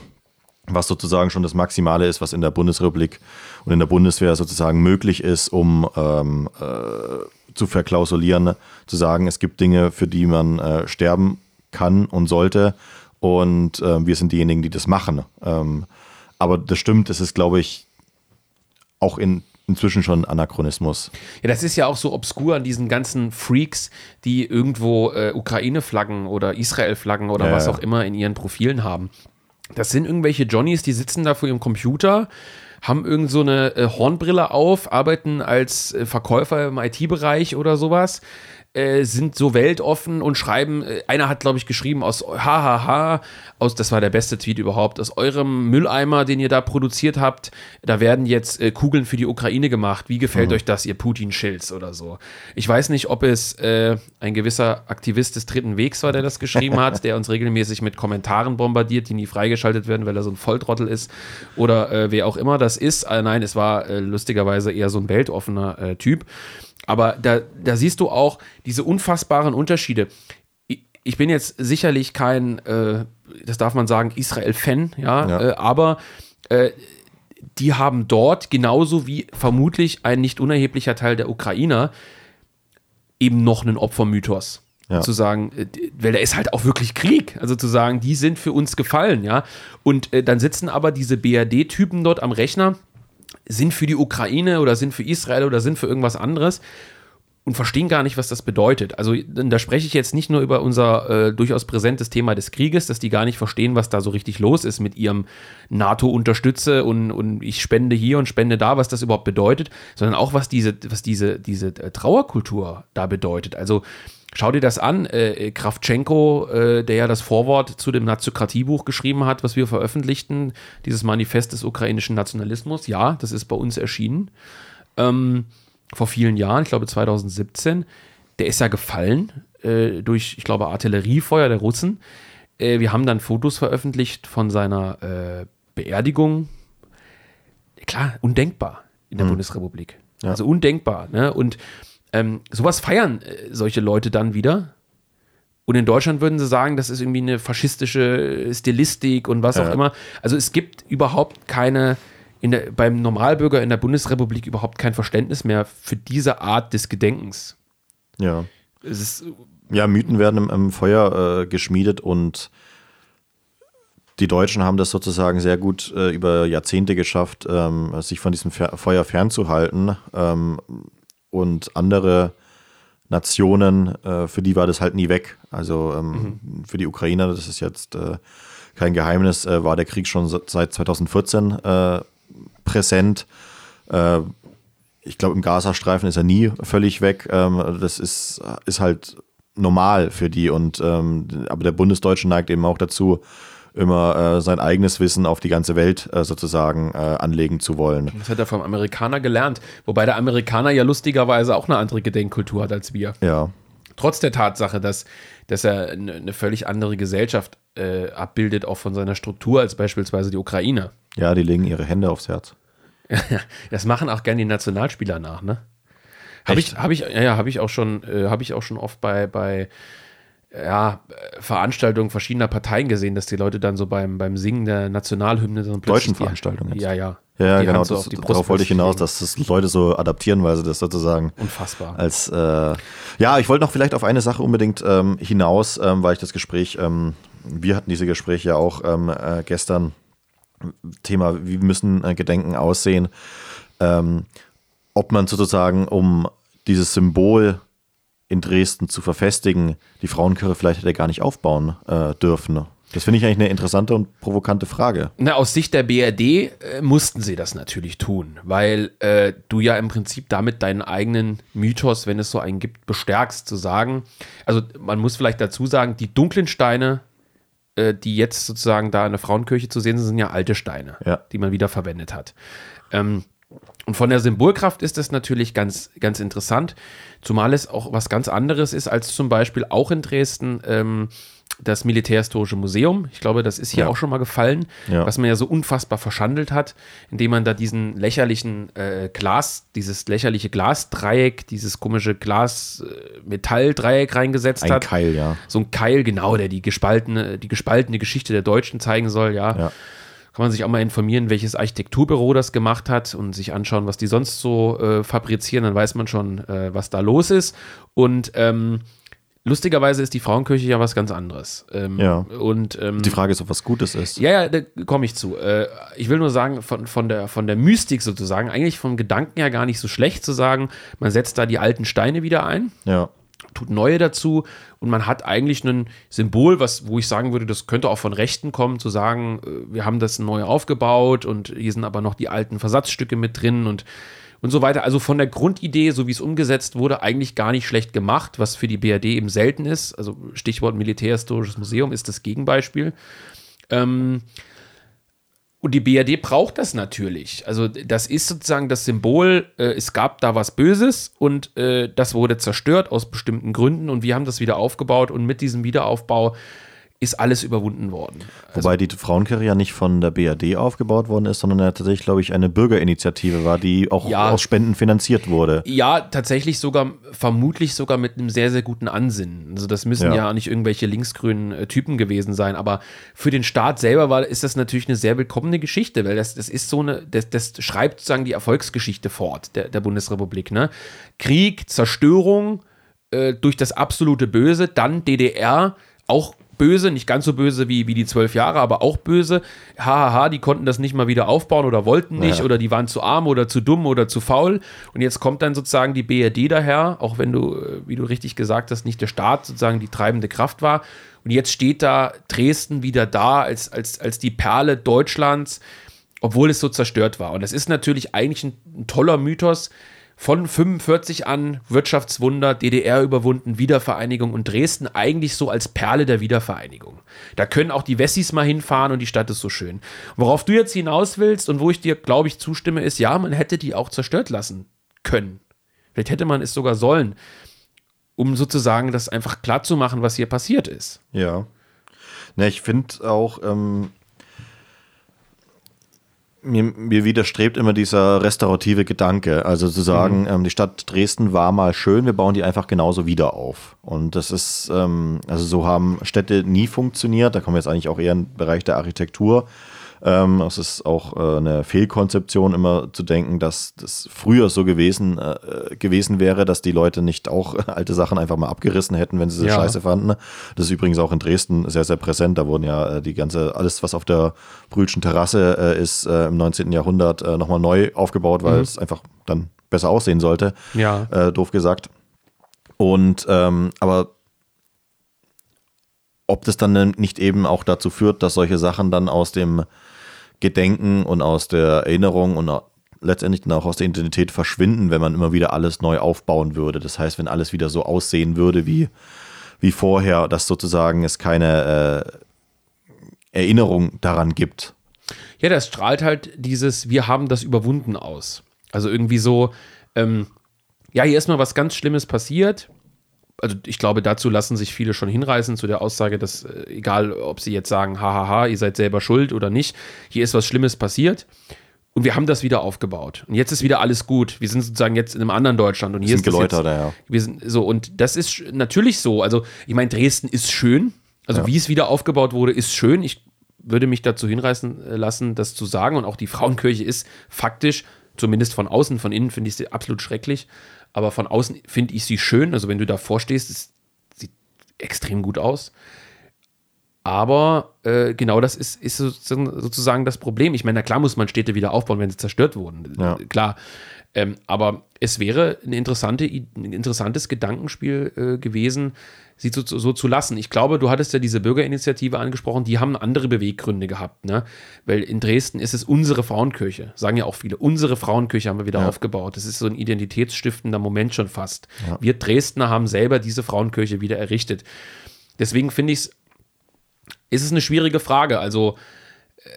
was sozusagen schon das Maximale ist, was in der Bundesrepublik und in der Bundeswehr sozusagen möglich ist, um ähm, äh, zu verklausulieren, zu sagen, es gibt Dinge, für die man äh, sterben kann und sollte und äh, wir sind diejenigen, die das machen. Ähm, aber das stimmt, es ist, glaube ich, auch in, inzwischen schon Anachronismus. Ja, das ist ja auch so obskur an diesen ganzen Freaks, die irgendwo äh, Ukraine-Flaggen oder Israel-Flaggen oder ja, was auch immer in ihren Profilen haben. Das sind irgendwelche Johnnies, die sitzen da vor ihrem Computer, haben irgend so eine äh, Hornbrille auf, arbeiten als äh, Verkäufer im IT-Bereich oder sowas äh, sind so weltoffen und schreiben, äh, einer hat, glaube ich, geschrieben aus hahaha, aus, das war der beste Tweet überhaupt, aus eurem Mülleimer, den ihr da produziert habt, da werden jetzt äh, Kugeln für die Ukraine gemacht. Wie gefällt mhm. euch das, ihr Putin-Schilz oder so? Ich weiß nicht, ob es äh, ein gewisser Aktivist des dritten Wegs war, der das geschrieben hat, der uns regelmäßig mit Kommentaren bombardiert, die nie freigeschaltet werden, weil er so ein Volltrottel ist oder äh, wer auch immer das ist. nein, es war lustigerweise eher so ein weltoffener Typ. Aber da, da siehst du auch diese unfassbaren Unterschiede. Ich, bin jetzt sicherlich kein, äh, das darf man sagen, Israel-Fan, ja, Ja. Äh, aber äh, die haben dort genauso wie vermutlich ein nicht unerheblicher Teil der Ukrainer eben noch einen Opfermythos. Ja. Zu sagen, äh, weil da ist halt auch wirklich Krieg. Also zu sagen, die sind für uns gefallen, ja. Und äh, dann sitzen aber diese BRD-Typen dort am Rechner, sind für die Ukraine oder sind für Israel oder sind für irgendwas anderes und verstehen gar nicht, was das bedeutet. Also da spreche ich jetzt nicht nur über unser äh, durchaus präsentes Thema des Krieges, dass die gar nicht verstehen, was da so richtig los ist mit ihrem NATO-Unterstütze und, und ich spende hier und spende da, was das überhaupt bedeutet, sondern auch, was diese, was diese, diese äh, Trauerkultur da bedeutet. Also Schau dir das an, äh, Kravtschenko, äh, der ja das Vorwort zu dem Naziokratiebuch geschrieben hat, was wir veröffentlichten, dieses Manifest des ukrainischen Nationalismus, ja, das ist bei uns erschienen ähm, vor vielen Jahren, ich glaube 2017. Der ist ja gefallen äh, durch, ich glaube, Artilleriefeuer der Russen. Äh, wir haben dann Fotos veröffentlicht von seiner äh, Beerdigung. Klar, undenkbar in der Bundesrepublik. Ja. Also undenkbar. Ne? Und ähm, sowas feiern äh, solche Leute dann wieder. Und in Deutschland würden sie sagen, das ist irgendwie eine faschistische Stilistik und was auch Ja. immer. Also es gibt überhaupt keine, in der, beim Normalbürger in der Bundesrepublik überhaupt kein Verständnis mehr für diese Art des Gedenkens. Ja. Es ist, Ja, Mythen werden im, im Feuer äh, geschmiedet und die Deutschen haben das sozusagen sehr gut äh, über Jahrzehnte geschafft, ähm, sich von diesem Fer Feuer fernzuhalten. Ähm, und andere Nationen, äh, für die war das halt nie weg. Also ähm, für die Ukrainer, das ist jetzt äh, kein Geheimnis, äh, war der Krieg schon se- seit 2014 äh, präsent. Äh, ich glaube, im Gazastreifen ist er nie völlig weg. Ähm, das ist, ist halt normal für die. Und ähm, aber der Bundesdeutsche neigt eben auch dazu, immer äh, sein eigenes Wissen auf die ganze Welt äh, sozusagen äh, anlegen zu wollen. das hat er vom Amerikaner gelernt. Wobei der Amerikaner ja lustigerweise auch eine andere Gedenkkultur hat als wir. Ja, Trotz der Tatsache, dass, dass er eine, völlig andere Gesellschaft äh, abbildet, auch von seiner Struktur als beispielsweise die Ukraine. ja, die legen ihre Hände aufs Herz. Das machen auch gerne die Nationalspieler nach, ne? Habe ich, habe ich, ja, ja, habe ich auch schon, äh, habe ich auch schon oft bei, bei ja, äh, Veranstaltungen verschiedener Parteien gesehen, dass die Leute dann so beim, beim Singen der Nationalhymne dann plötzlich Deutschen Veranstaltungen. Ja, ja. Ja, genau. So Das, darauf wollte ich hinaus, dass das Leute so adaptieren, weil sie das sozusagen Unfassbar. als äh, ja, ich wollte noch vielleicht auf eine Sache unbedingt ähm, hinaus, ähm, weil ich das Gespräch, ähm, wir hatten diese Gespräche ja auch ähm, äh, gestern. Thema, wie müssen äh, Gedenken aussehen? Ähm, ob man sozusagen, um dieses Symbol in Dresden zu verfestigen, die Frauenkirche vielleicht hätte gar nicht aufbauen äh, dürfen. Das finde ich eigentlich eine interessante und provokante Frage. Na, aus Sicht der BRD äh, mussten sie das natürlich tun, weil äh, du ja im Prinzip damit deinen eigenen Mythos, wenn es so einen gibt, bestärkst, zu sagen. Also man muss vielleicht dazu sagen, die dunklen Steine, äh, die jetzt sozusagen da in der Frauenkirche zu sehen sind, sind ja alte Steine, Ja. die man wieder verwendet hat. Ähm, und von der Symbolkraft ist das natürlich ganz, ganz interessant, zumal es auch was ganz anderes ist als zum Beispiel auch in Dresden ähm, das Militärhistorische Museum. Ich glaube, das ist hier Ja. auch schon mal gefallen, Ja. was man ja so unfassbar verschandelt hat, indem man da diesen lächerlichen äh, Glas, dieses lächerliche Glasdreieck, dieses komische Glas-Metalldreieck reingesetzt Ein hat. Keil, ja. So ein Keil, genau, der die gespaltene, die gespaltene Geschichte der Deutschen zeigen soll, ja. Ja. Kann man sich auch mal informieren, welches Architekturbüro das gemacht hat und sich anschauen, was die sonst so äh, fabrizieren, dann weiß man schon, äh, was da los ist. Und ähm, lustigerweise ist die Frauenkirche ja was ganz anderes. Ähm, Ja. Und ähm, Die Frage ist, ob was Gutes ist. ja, ja, da komme ich zu. Äh, ich will nur sagen, von, von, der, von der Mystik sozusagen, eigentlich vom Gedanken her gar nicht so schlecht zu sagen, man setzt da die alten Steine wieder ein Ja. tut neue dazu und man hat eigentlich ein Symbol, was, wo ich sagen würde, das könnte auch von Rechten kommen, zu sagen, äh, wir haben das neu aufgebaut und hier sind aber noch die alten Versatzstücke mit drin und, und so weiter. Also von der Grundidee, so wie es umgesetzt wurde, eigentlich gar nicht schlecht gemacht, was für die BRD eben selten ist. Also Stichwort Militärhistorisches Museum ist das Gegenbeispiel. Ähm, und die BRD braucht das natürlich. Also das ist sozusagen das Symbol, äh, es gab da was Böses und äh, das wurde zerstört aus bestimmten Gründen und wir haben das wieder aufgebaut und mit diesem Wiederaufbau ist alles überwunden worden. Also Wobei die Frauenkirche ja nicht von der BRD aufgebaut worden ist, sondern ja tatsächlich, glaube ich, eine Bürgerinitiative war, die auch ja, aus Spenden finanziert wurde. Ja, tatsächlich sogar, vermutlich sogar mit einem sehr, sehr guten Ansinnen. Also das müssen ja, ja nicht irgendwelche linksgrünen äh, Typen gewesen sein, aber für den Staat selber war, ist das natürlich eine sehr willkommene Geschichte, weil das, das ist so eine, das, das schreibt sozusagen die Erfolgsgeschichte fort der, der Bundesrepublik. Ne? Krieg, Zerstörung äh, durch das absolute Böse, dann DDR, auch böse, nicht ganz so böse wie, wie die zwölf Jahre, aber auch böse. Hahaha, die konnten das nicht mal wieder aufbauen oder wollten nicht ja. oder die waren zu arm oder zu dumm oder zu faul. Und jetzt kommt dann sozusagen die BRD daher, auch wenn du, äh, wie du richtig gesagt hast, nicht der Staat sozusagen die treibende Kraft war. Und jetzt steht da Dresden wieder da als, als, als die Perle Deutschlands, obwohl es so zerstört war. Und das ist natürlich eigentlich ein, ein toller Mythos, von 45 an Wirtschaftswunder, DDR überwunden, Wiedervereinigung und Dresden eigentlich so als Perle der Wiedervereinigung. Da können auch die Wessis mal hinfahren und die Stadt ist so schön. Worauf du jetzt hinaus willst und wo ich dir, glaube ich, zustimme, ist, ja, man hätte die auch zerstört lassen können. Vielleicht hätte man es sogar sollen, um sozusagen das einfach klar zu machen, was hier passiert ist. Ja. Ne, ich finde auch, ähm, mir, mir, widerstrebt immer dieser restaurative Gedanke. Also zu sagen, mhm. ähm, die Stadt Dresden war mal schön, wir bauen die einfach genauso wieder auf. Und das ist, ähm, also so haben Städte nie funktioniert. Da kommen wir jetzt eigentlich auch eher in den Bereich der Architektur. Ähm, es ist auch äh, eine Fehlkonzeption, immer zu denken, dass das früher so gewesen, äh, gewesen wäre, dass die Leute nicht auch alte Sachen einfach mal abgerissen hätten, wenn sie sie ja. scheiße fanden. Das ist übrigens auch in Dresden sehr, sehr präsent. Da wurden ja äh, die ganze, alles, was auf der Brühlschen Terrasse äh, ist, äh, im 19. Jahrhundert äh, nochmal neu aufgebaut, weil mhm. es einfach dann besser aussehen sollte. Ja. doof gesagt. Und ähm, aber ob das dann nicht eben auch dazu führt, dass solche Sachen dann aus dem Gedenken und aus der Erinnerung und letztendlich dann auch aus der Identität verschwinden, wenn man immer wieder alles neu aufbauen würde. Das heißt, wenn alles wieder so aussehen würde wie, wie vorher, dass sozusagen es keine äh, Erinnerung daran gibt. Ja, das strahlt halt dieses Wir haben das überwunden aus. Also irgendwie so, ähm, ja, hier ist mal was ganz Schlimmes passiert also ich glaube, dazu lassen sich viele schon hinreißen zu der Aussage, dass äh, egal, ob sie jetzt sagen, hahaha, ihr seid selber schuld oder nicht, hier ist was Schlimmes passiert. Und wir haben das wieder aufgebaut. Und jetzt ist wieder alles gut. Wir sind sozusagen jetzt in einem anderen Deutschland. Und hier sind ist Geläuter da, ja. Wir sind so, und das ist natürlich so. Also, ich meine, Dresden ist schön. Also, ja. wie es wieder aufgebaut wurde, ist schön. Ich würde mich dazu hinreißen äh, lassen, das zu sagen. Und auch die Frauenkirche ist faktisch, zumindest von außen, von innen finde ich sie absolut schrecklich aber von außen finde ich sie schön. Also wenn du davor stehst, es sieht extrem gut aus. Aber äh, genau das ist, ist sozusagen das Problem. Ich meine, na klar muss man Städte wieder aufbauen, wenn sie zerstört wurden. Ja. Klar. Ähm, aber es wäre eine interessante, ein interessantes Gedankenspiel äh, gewesen, sie so, so, zu lassen. Ich glaube, du hattest ja diese Bürgerinitiative angesprochen, die haben andere Beweggründe gehabt, ne? Weil in Dresden ist es unsere Frauenkirche, sagen ja auch viele. Unsere Frauenkirche haben wir wieder ja. aufgebaut. Das ist so ein identitätsstiftender Moment schon fast. Ja. Wir Dresdner haben selber diese Frauenkirche wieder errichtet. Deswegen finde ich es, ist es eine schwierige Frage. Also, äh,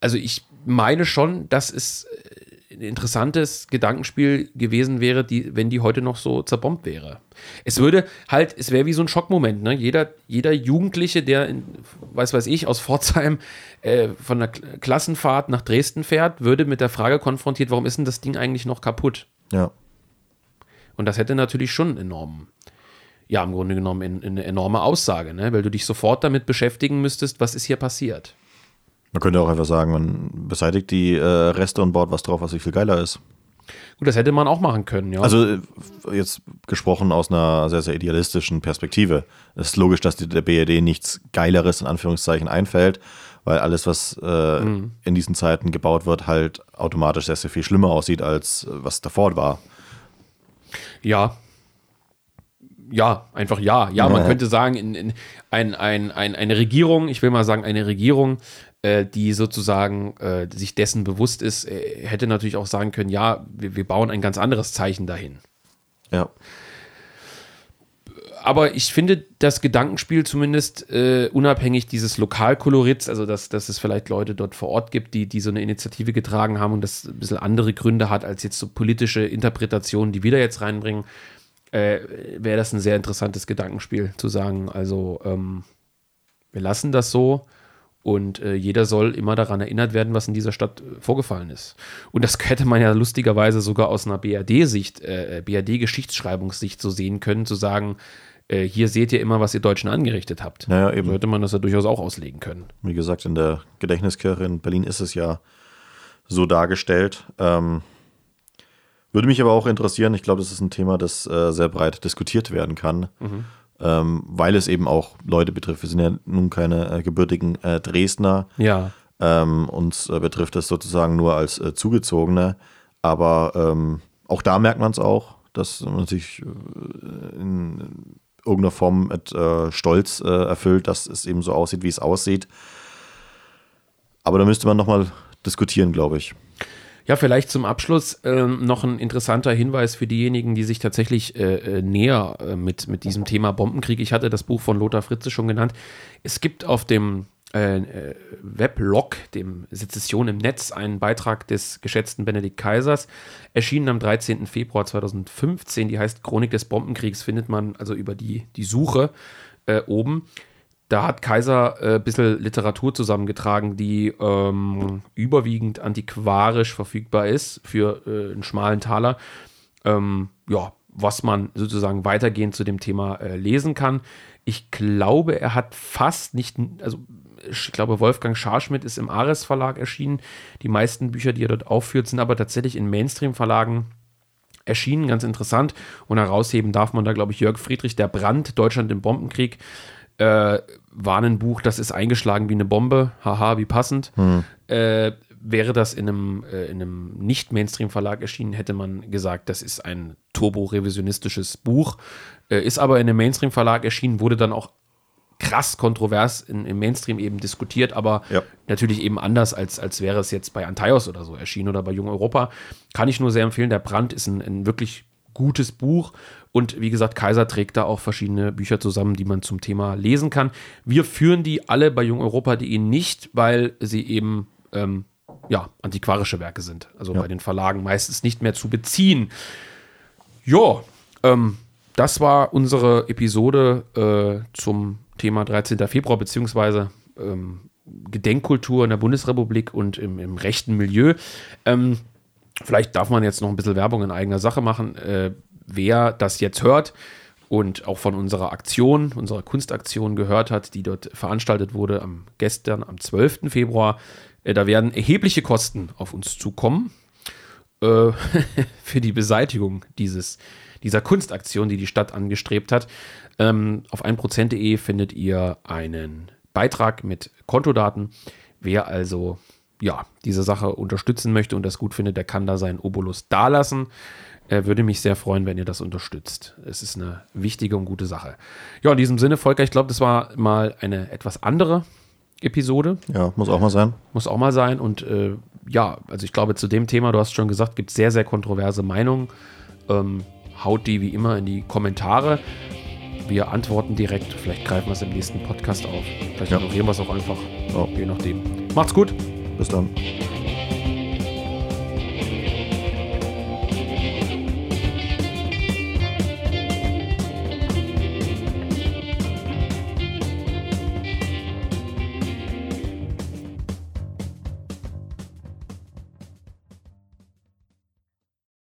also ich meine schon, dass es ein interessantes Gedankenspiel gewesen wäre, die, wenn die heute noch so zerbombt wäre. Es würde halt, es wäre wie so ein Schockmoment. Ne? Jeder, jeder Jugendliche, der, in, weiß weiß ich, aus Pforzheim äh, von der Klassenfahrt nach Dresden fährt, würde mit der Frage konfrontiert, warum ist denn das Ding eigentlich noch kaputt? Ja. Und das hätte natürlich schon enorm, ja, im Grunde genommen eine enorme Aussage, ne? weil du dich sofort damit beschäftigen müsstest, was ist hier passiert. Man könnte auch einfach sagen, man beseitigt die äh, Reste und baut was drauf, was viel geiler ist. Gut, das hätte man auch machen können, ja. Also äh, jetzt gesprochen aus einer sehr, sehr idealistischen Perspektive. Es ist logisch, dass der BRD nichts Geileres in Anführungszeichen einfällt, weil alles, was äh, mhm. in diesen Zeiten gebaut wird, halt automatisch sehr, sehr viel schlimmer aussieht, als äh, was davor war. Ja, ja, einfach ja. Ja, man könnte sagen, in, in ein, ein, ein, eine Regierung, ich will mal sagen, eine Regierung äh, die sozusagen äh, sich dessen bewusst ist, äh, hätte natürlich auch sagen können, ja, wir, wir bauen ein ganz anderes Zeichen dahin. Ja. Aber ich finde das Gedankenspiel zumindest äh, unabhängig dieses Lokalkolorits, also dass, dass es vielleicht Leute dort vor Ort gibt, die, die so eine Initiative getragen haben und das ein bisschen andere Gründe hat als jetzt so politische Interpretationen, die wir da jetzt reinbringen, äh, wäre das ein sehr interessantes Gedankenspiel zu sagen. Also ähm, wir lassen das so und äh, jeder soll immer daran erinnert werden, was in dieser Stadt äh, vorgefallen ist. Und das hätte man ja lustigerweise sogar aus einer BRD-Sicht, äh, BRD-Geschichtsschreibungssicht so sehen können, zu sagen, äh, hier seht ihr immer, was ihr Deutschen angerichtet habt. Naja, eben. So hätte man das ja durchaus auch auslegen können. Wie gesagt, in der Gedächtniskirche in Berlin ist es ja so dargestellt. Ähm, würde mich aber auch interessieren, ich glaube, das ist ein Thema, das äh, sehr breit diskutiert werden kann. Mhm ähm, weil es eben auch Leute betrifft. Wir sind ja nun keine äh, gebürtigen äh, Dresdner. Ja. Ähm, uns äh, betrifft das sozusagen nur als äh, Zugezogene. Aber ähm, auch da merkt man es auch, dass man sich äh, in irgendeiner Form mit Stolz erfüllt, dass es eben so aussieht, wie es aussieht. Aber da müsste man nochmal diskutieren, glaube ich. Ja, vielleicht zum Abschluss äh, noch ein interessanter Hinweis für diejenigen, die sich tatsächlich äh, äh, näher äh, mit, mit diesem Thema Bombenkrieg. Ich hatte das Buch von Lothar Fritze schon genannt. Es gibt auf dem äh, äh, Weblog, dem Sezession im Netz, einen Beitrag des geschätzten Benedikt Kaisers, erschienen am 13. Februar 2015. Die heißt Chronik des Bombenkriegs, findet man also über die, die Suche oben da hat Kaiser ein äh, bisschen Literatur zusammengetragen, die ähm, überwiegend antiquarisch verfügbar ist für äh, einen schmalen Taler. Ähm, ja, was man sozusagen weitergehend zu dem Thema äh, lesen kann. Ich glaube, er hat fast nicht, also ich glaube, Wolfgang Scharschmidt ist im Ares Verlag erschienen. Die meisten Bücher, die er dort aufführt, sind aber tatsächlich in Mainstream-Verlagen erschienen, ganz interessant. Und herausheben darf man da, glaube ich, Jörg Friedrich, Der Brand, Deutschland im Bombenkrieg äh, Warnenbuch, das ist eingeschlagen wie eine Bombe, haha, wie passend. Hm. Äh, wäre das in einem, äh, einem Nicht-Mainstream-Verlag erschienen, hätte man gesagt, das ist ein turbo-revisionistisches Buch. Äh, ist aber in einem Mainstream-Verlag erschienen, wurde dann auch krass kontrovers in, im Mainstream eben diskutiert, aber ja. natürlich eben anders, als, als wäre es jetzt bei Antaios oder so erschienen oder bei Jung Europa. Kann ich nur sehr empfehlen. Der Brand ist ein, ein wirklich gutes Buch. Und wie gesagt, Kaiser trägt da auch verschiedene Bücher zusammen, die man zum Thema lesen kann. Wir führen die alle bei jungeuropa.de nicht, weil sie eben ähm, ja, antiquarische Werke sind. Also ja. bei den Verlagen meistens nicht mehr zu beziehen. Ja, ähm, das war unsere Episode äh, zum Thema 13. Februar, beziehungsweise ähm, Gedenkkultur in der Bundesrepublik und im, im rechten Milieu. Ähm, Vielleicht darf man jetzt noch ein bisschen Werbung in eigener Sache machen. Äh, wer das jetzt hört und auch von unserer Aktion, unserer Kunstaktion gehört hat, die dort veranstaltet wurde am gestern, am 12. Februar, äh, da werden erhebliche Kosten auf uns zukommen äh, für die Beseitigung dieses, dieser Kunstaktion, die die Stadt angestrebt hat. Ähm, auf 1%.de findet ihr einen Beitrag mit Kontodaten. Wer also ja, diese Sache unterstützen möchte und das gut findet, der kann da seinen Obolus dalassen. Er würde mich sehr freuen, wenn ihr das unterstützt. Es ist eine wichtige und gute Sache. Ja, in diesem Sinne, Volker, ich glaube, das war mal eine etwas andere Episode. Ja, muss auch mal sein. Muss auch mal sein. Und äh, ja, also ich glaube, zu dem Thema, du hast schon gesagt, gibt es sehr, sehr kontroverse Meinungen. Ähm, haut die wie immer in die Kommentare. Wir antworten direkt. Vielleicht greifen wir es im nächsten Podcast auf. Vielleicht ja. ignorieren wir es auch einfach. Ja. Je nachdem. Macht's gut. Bis dann.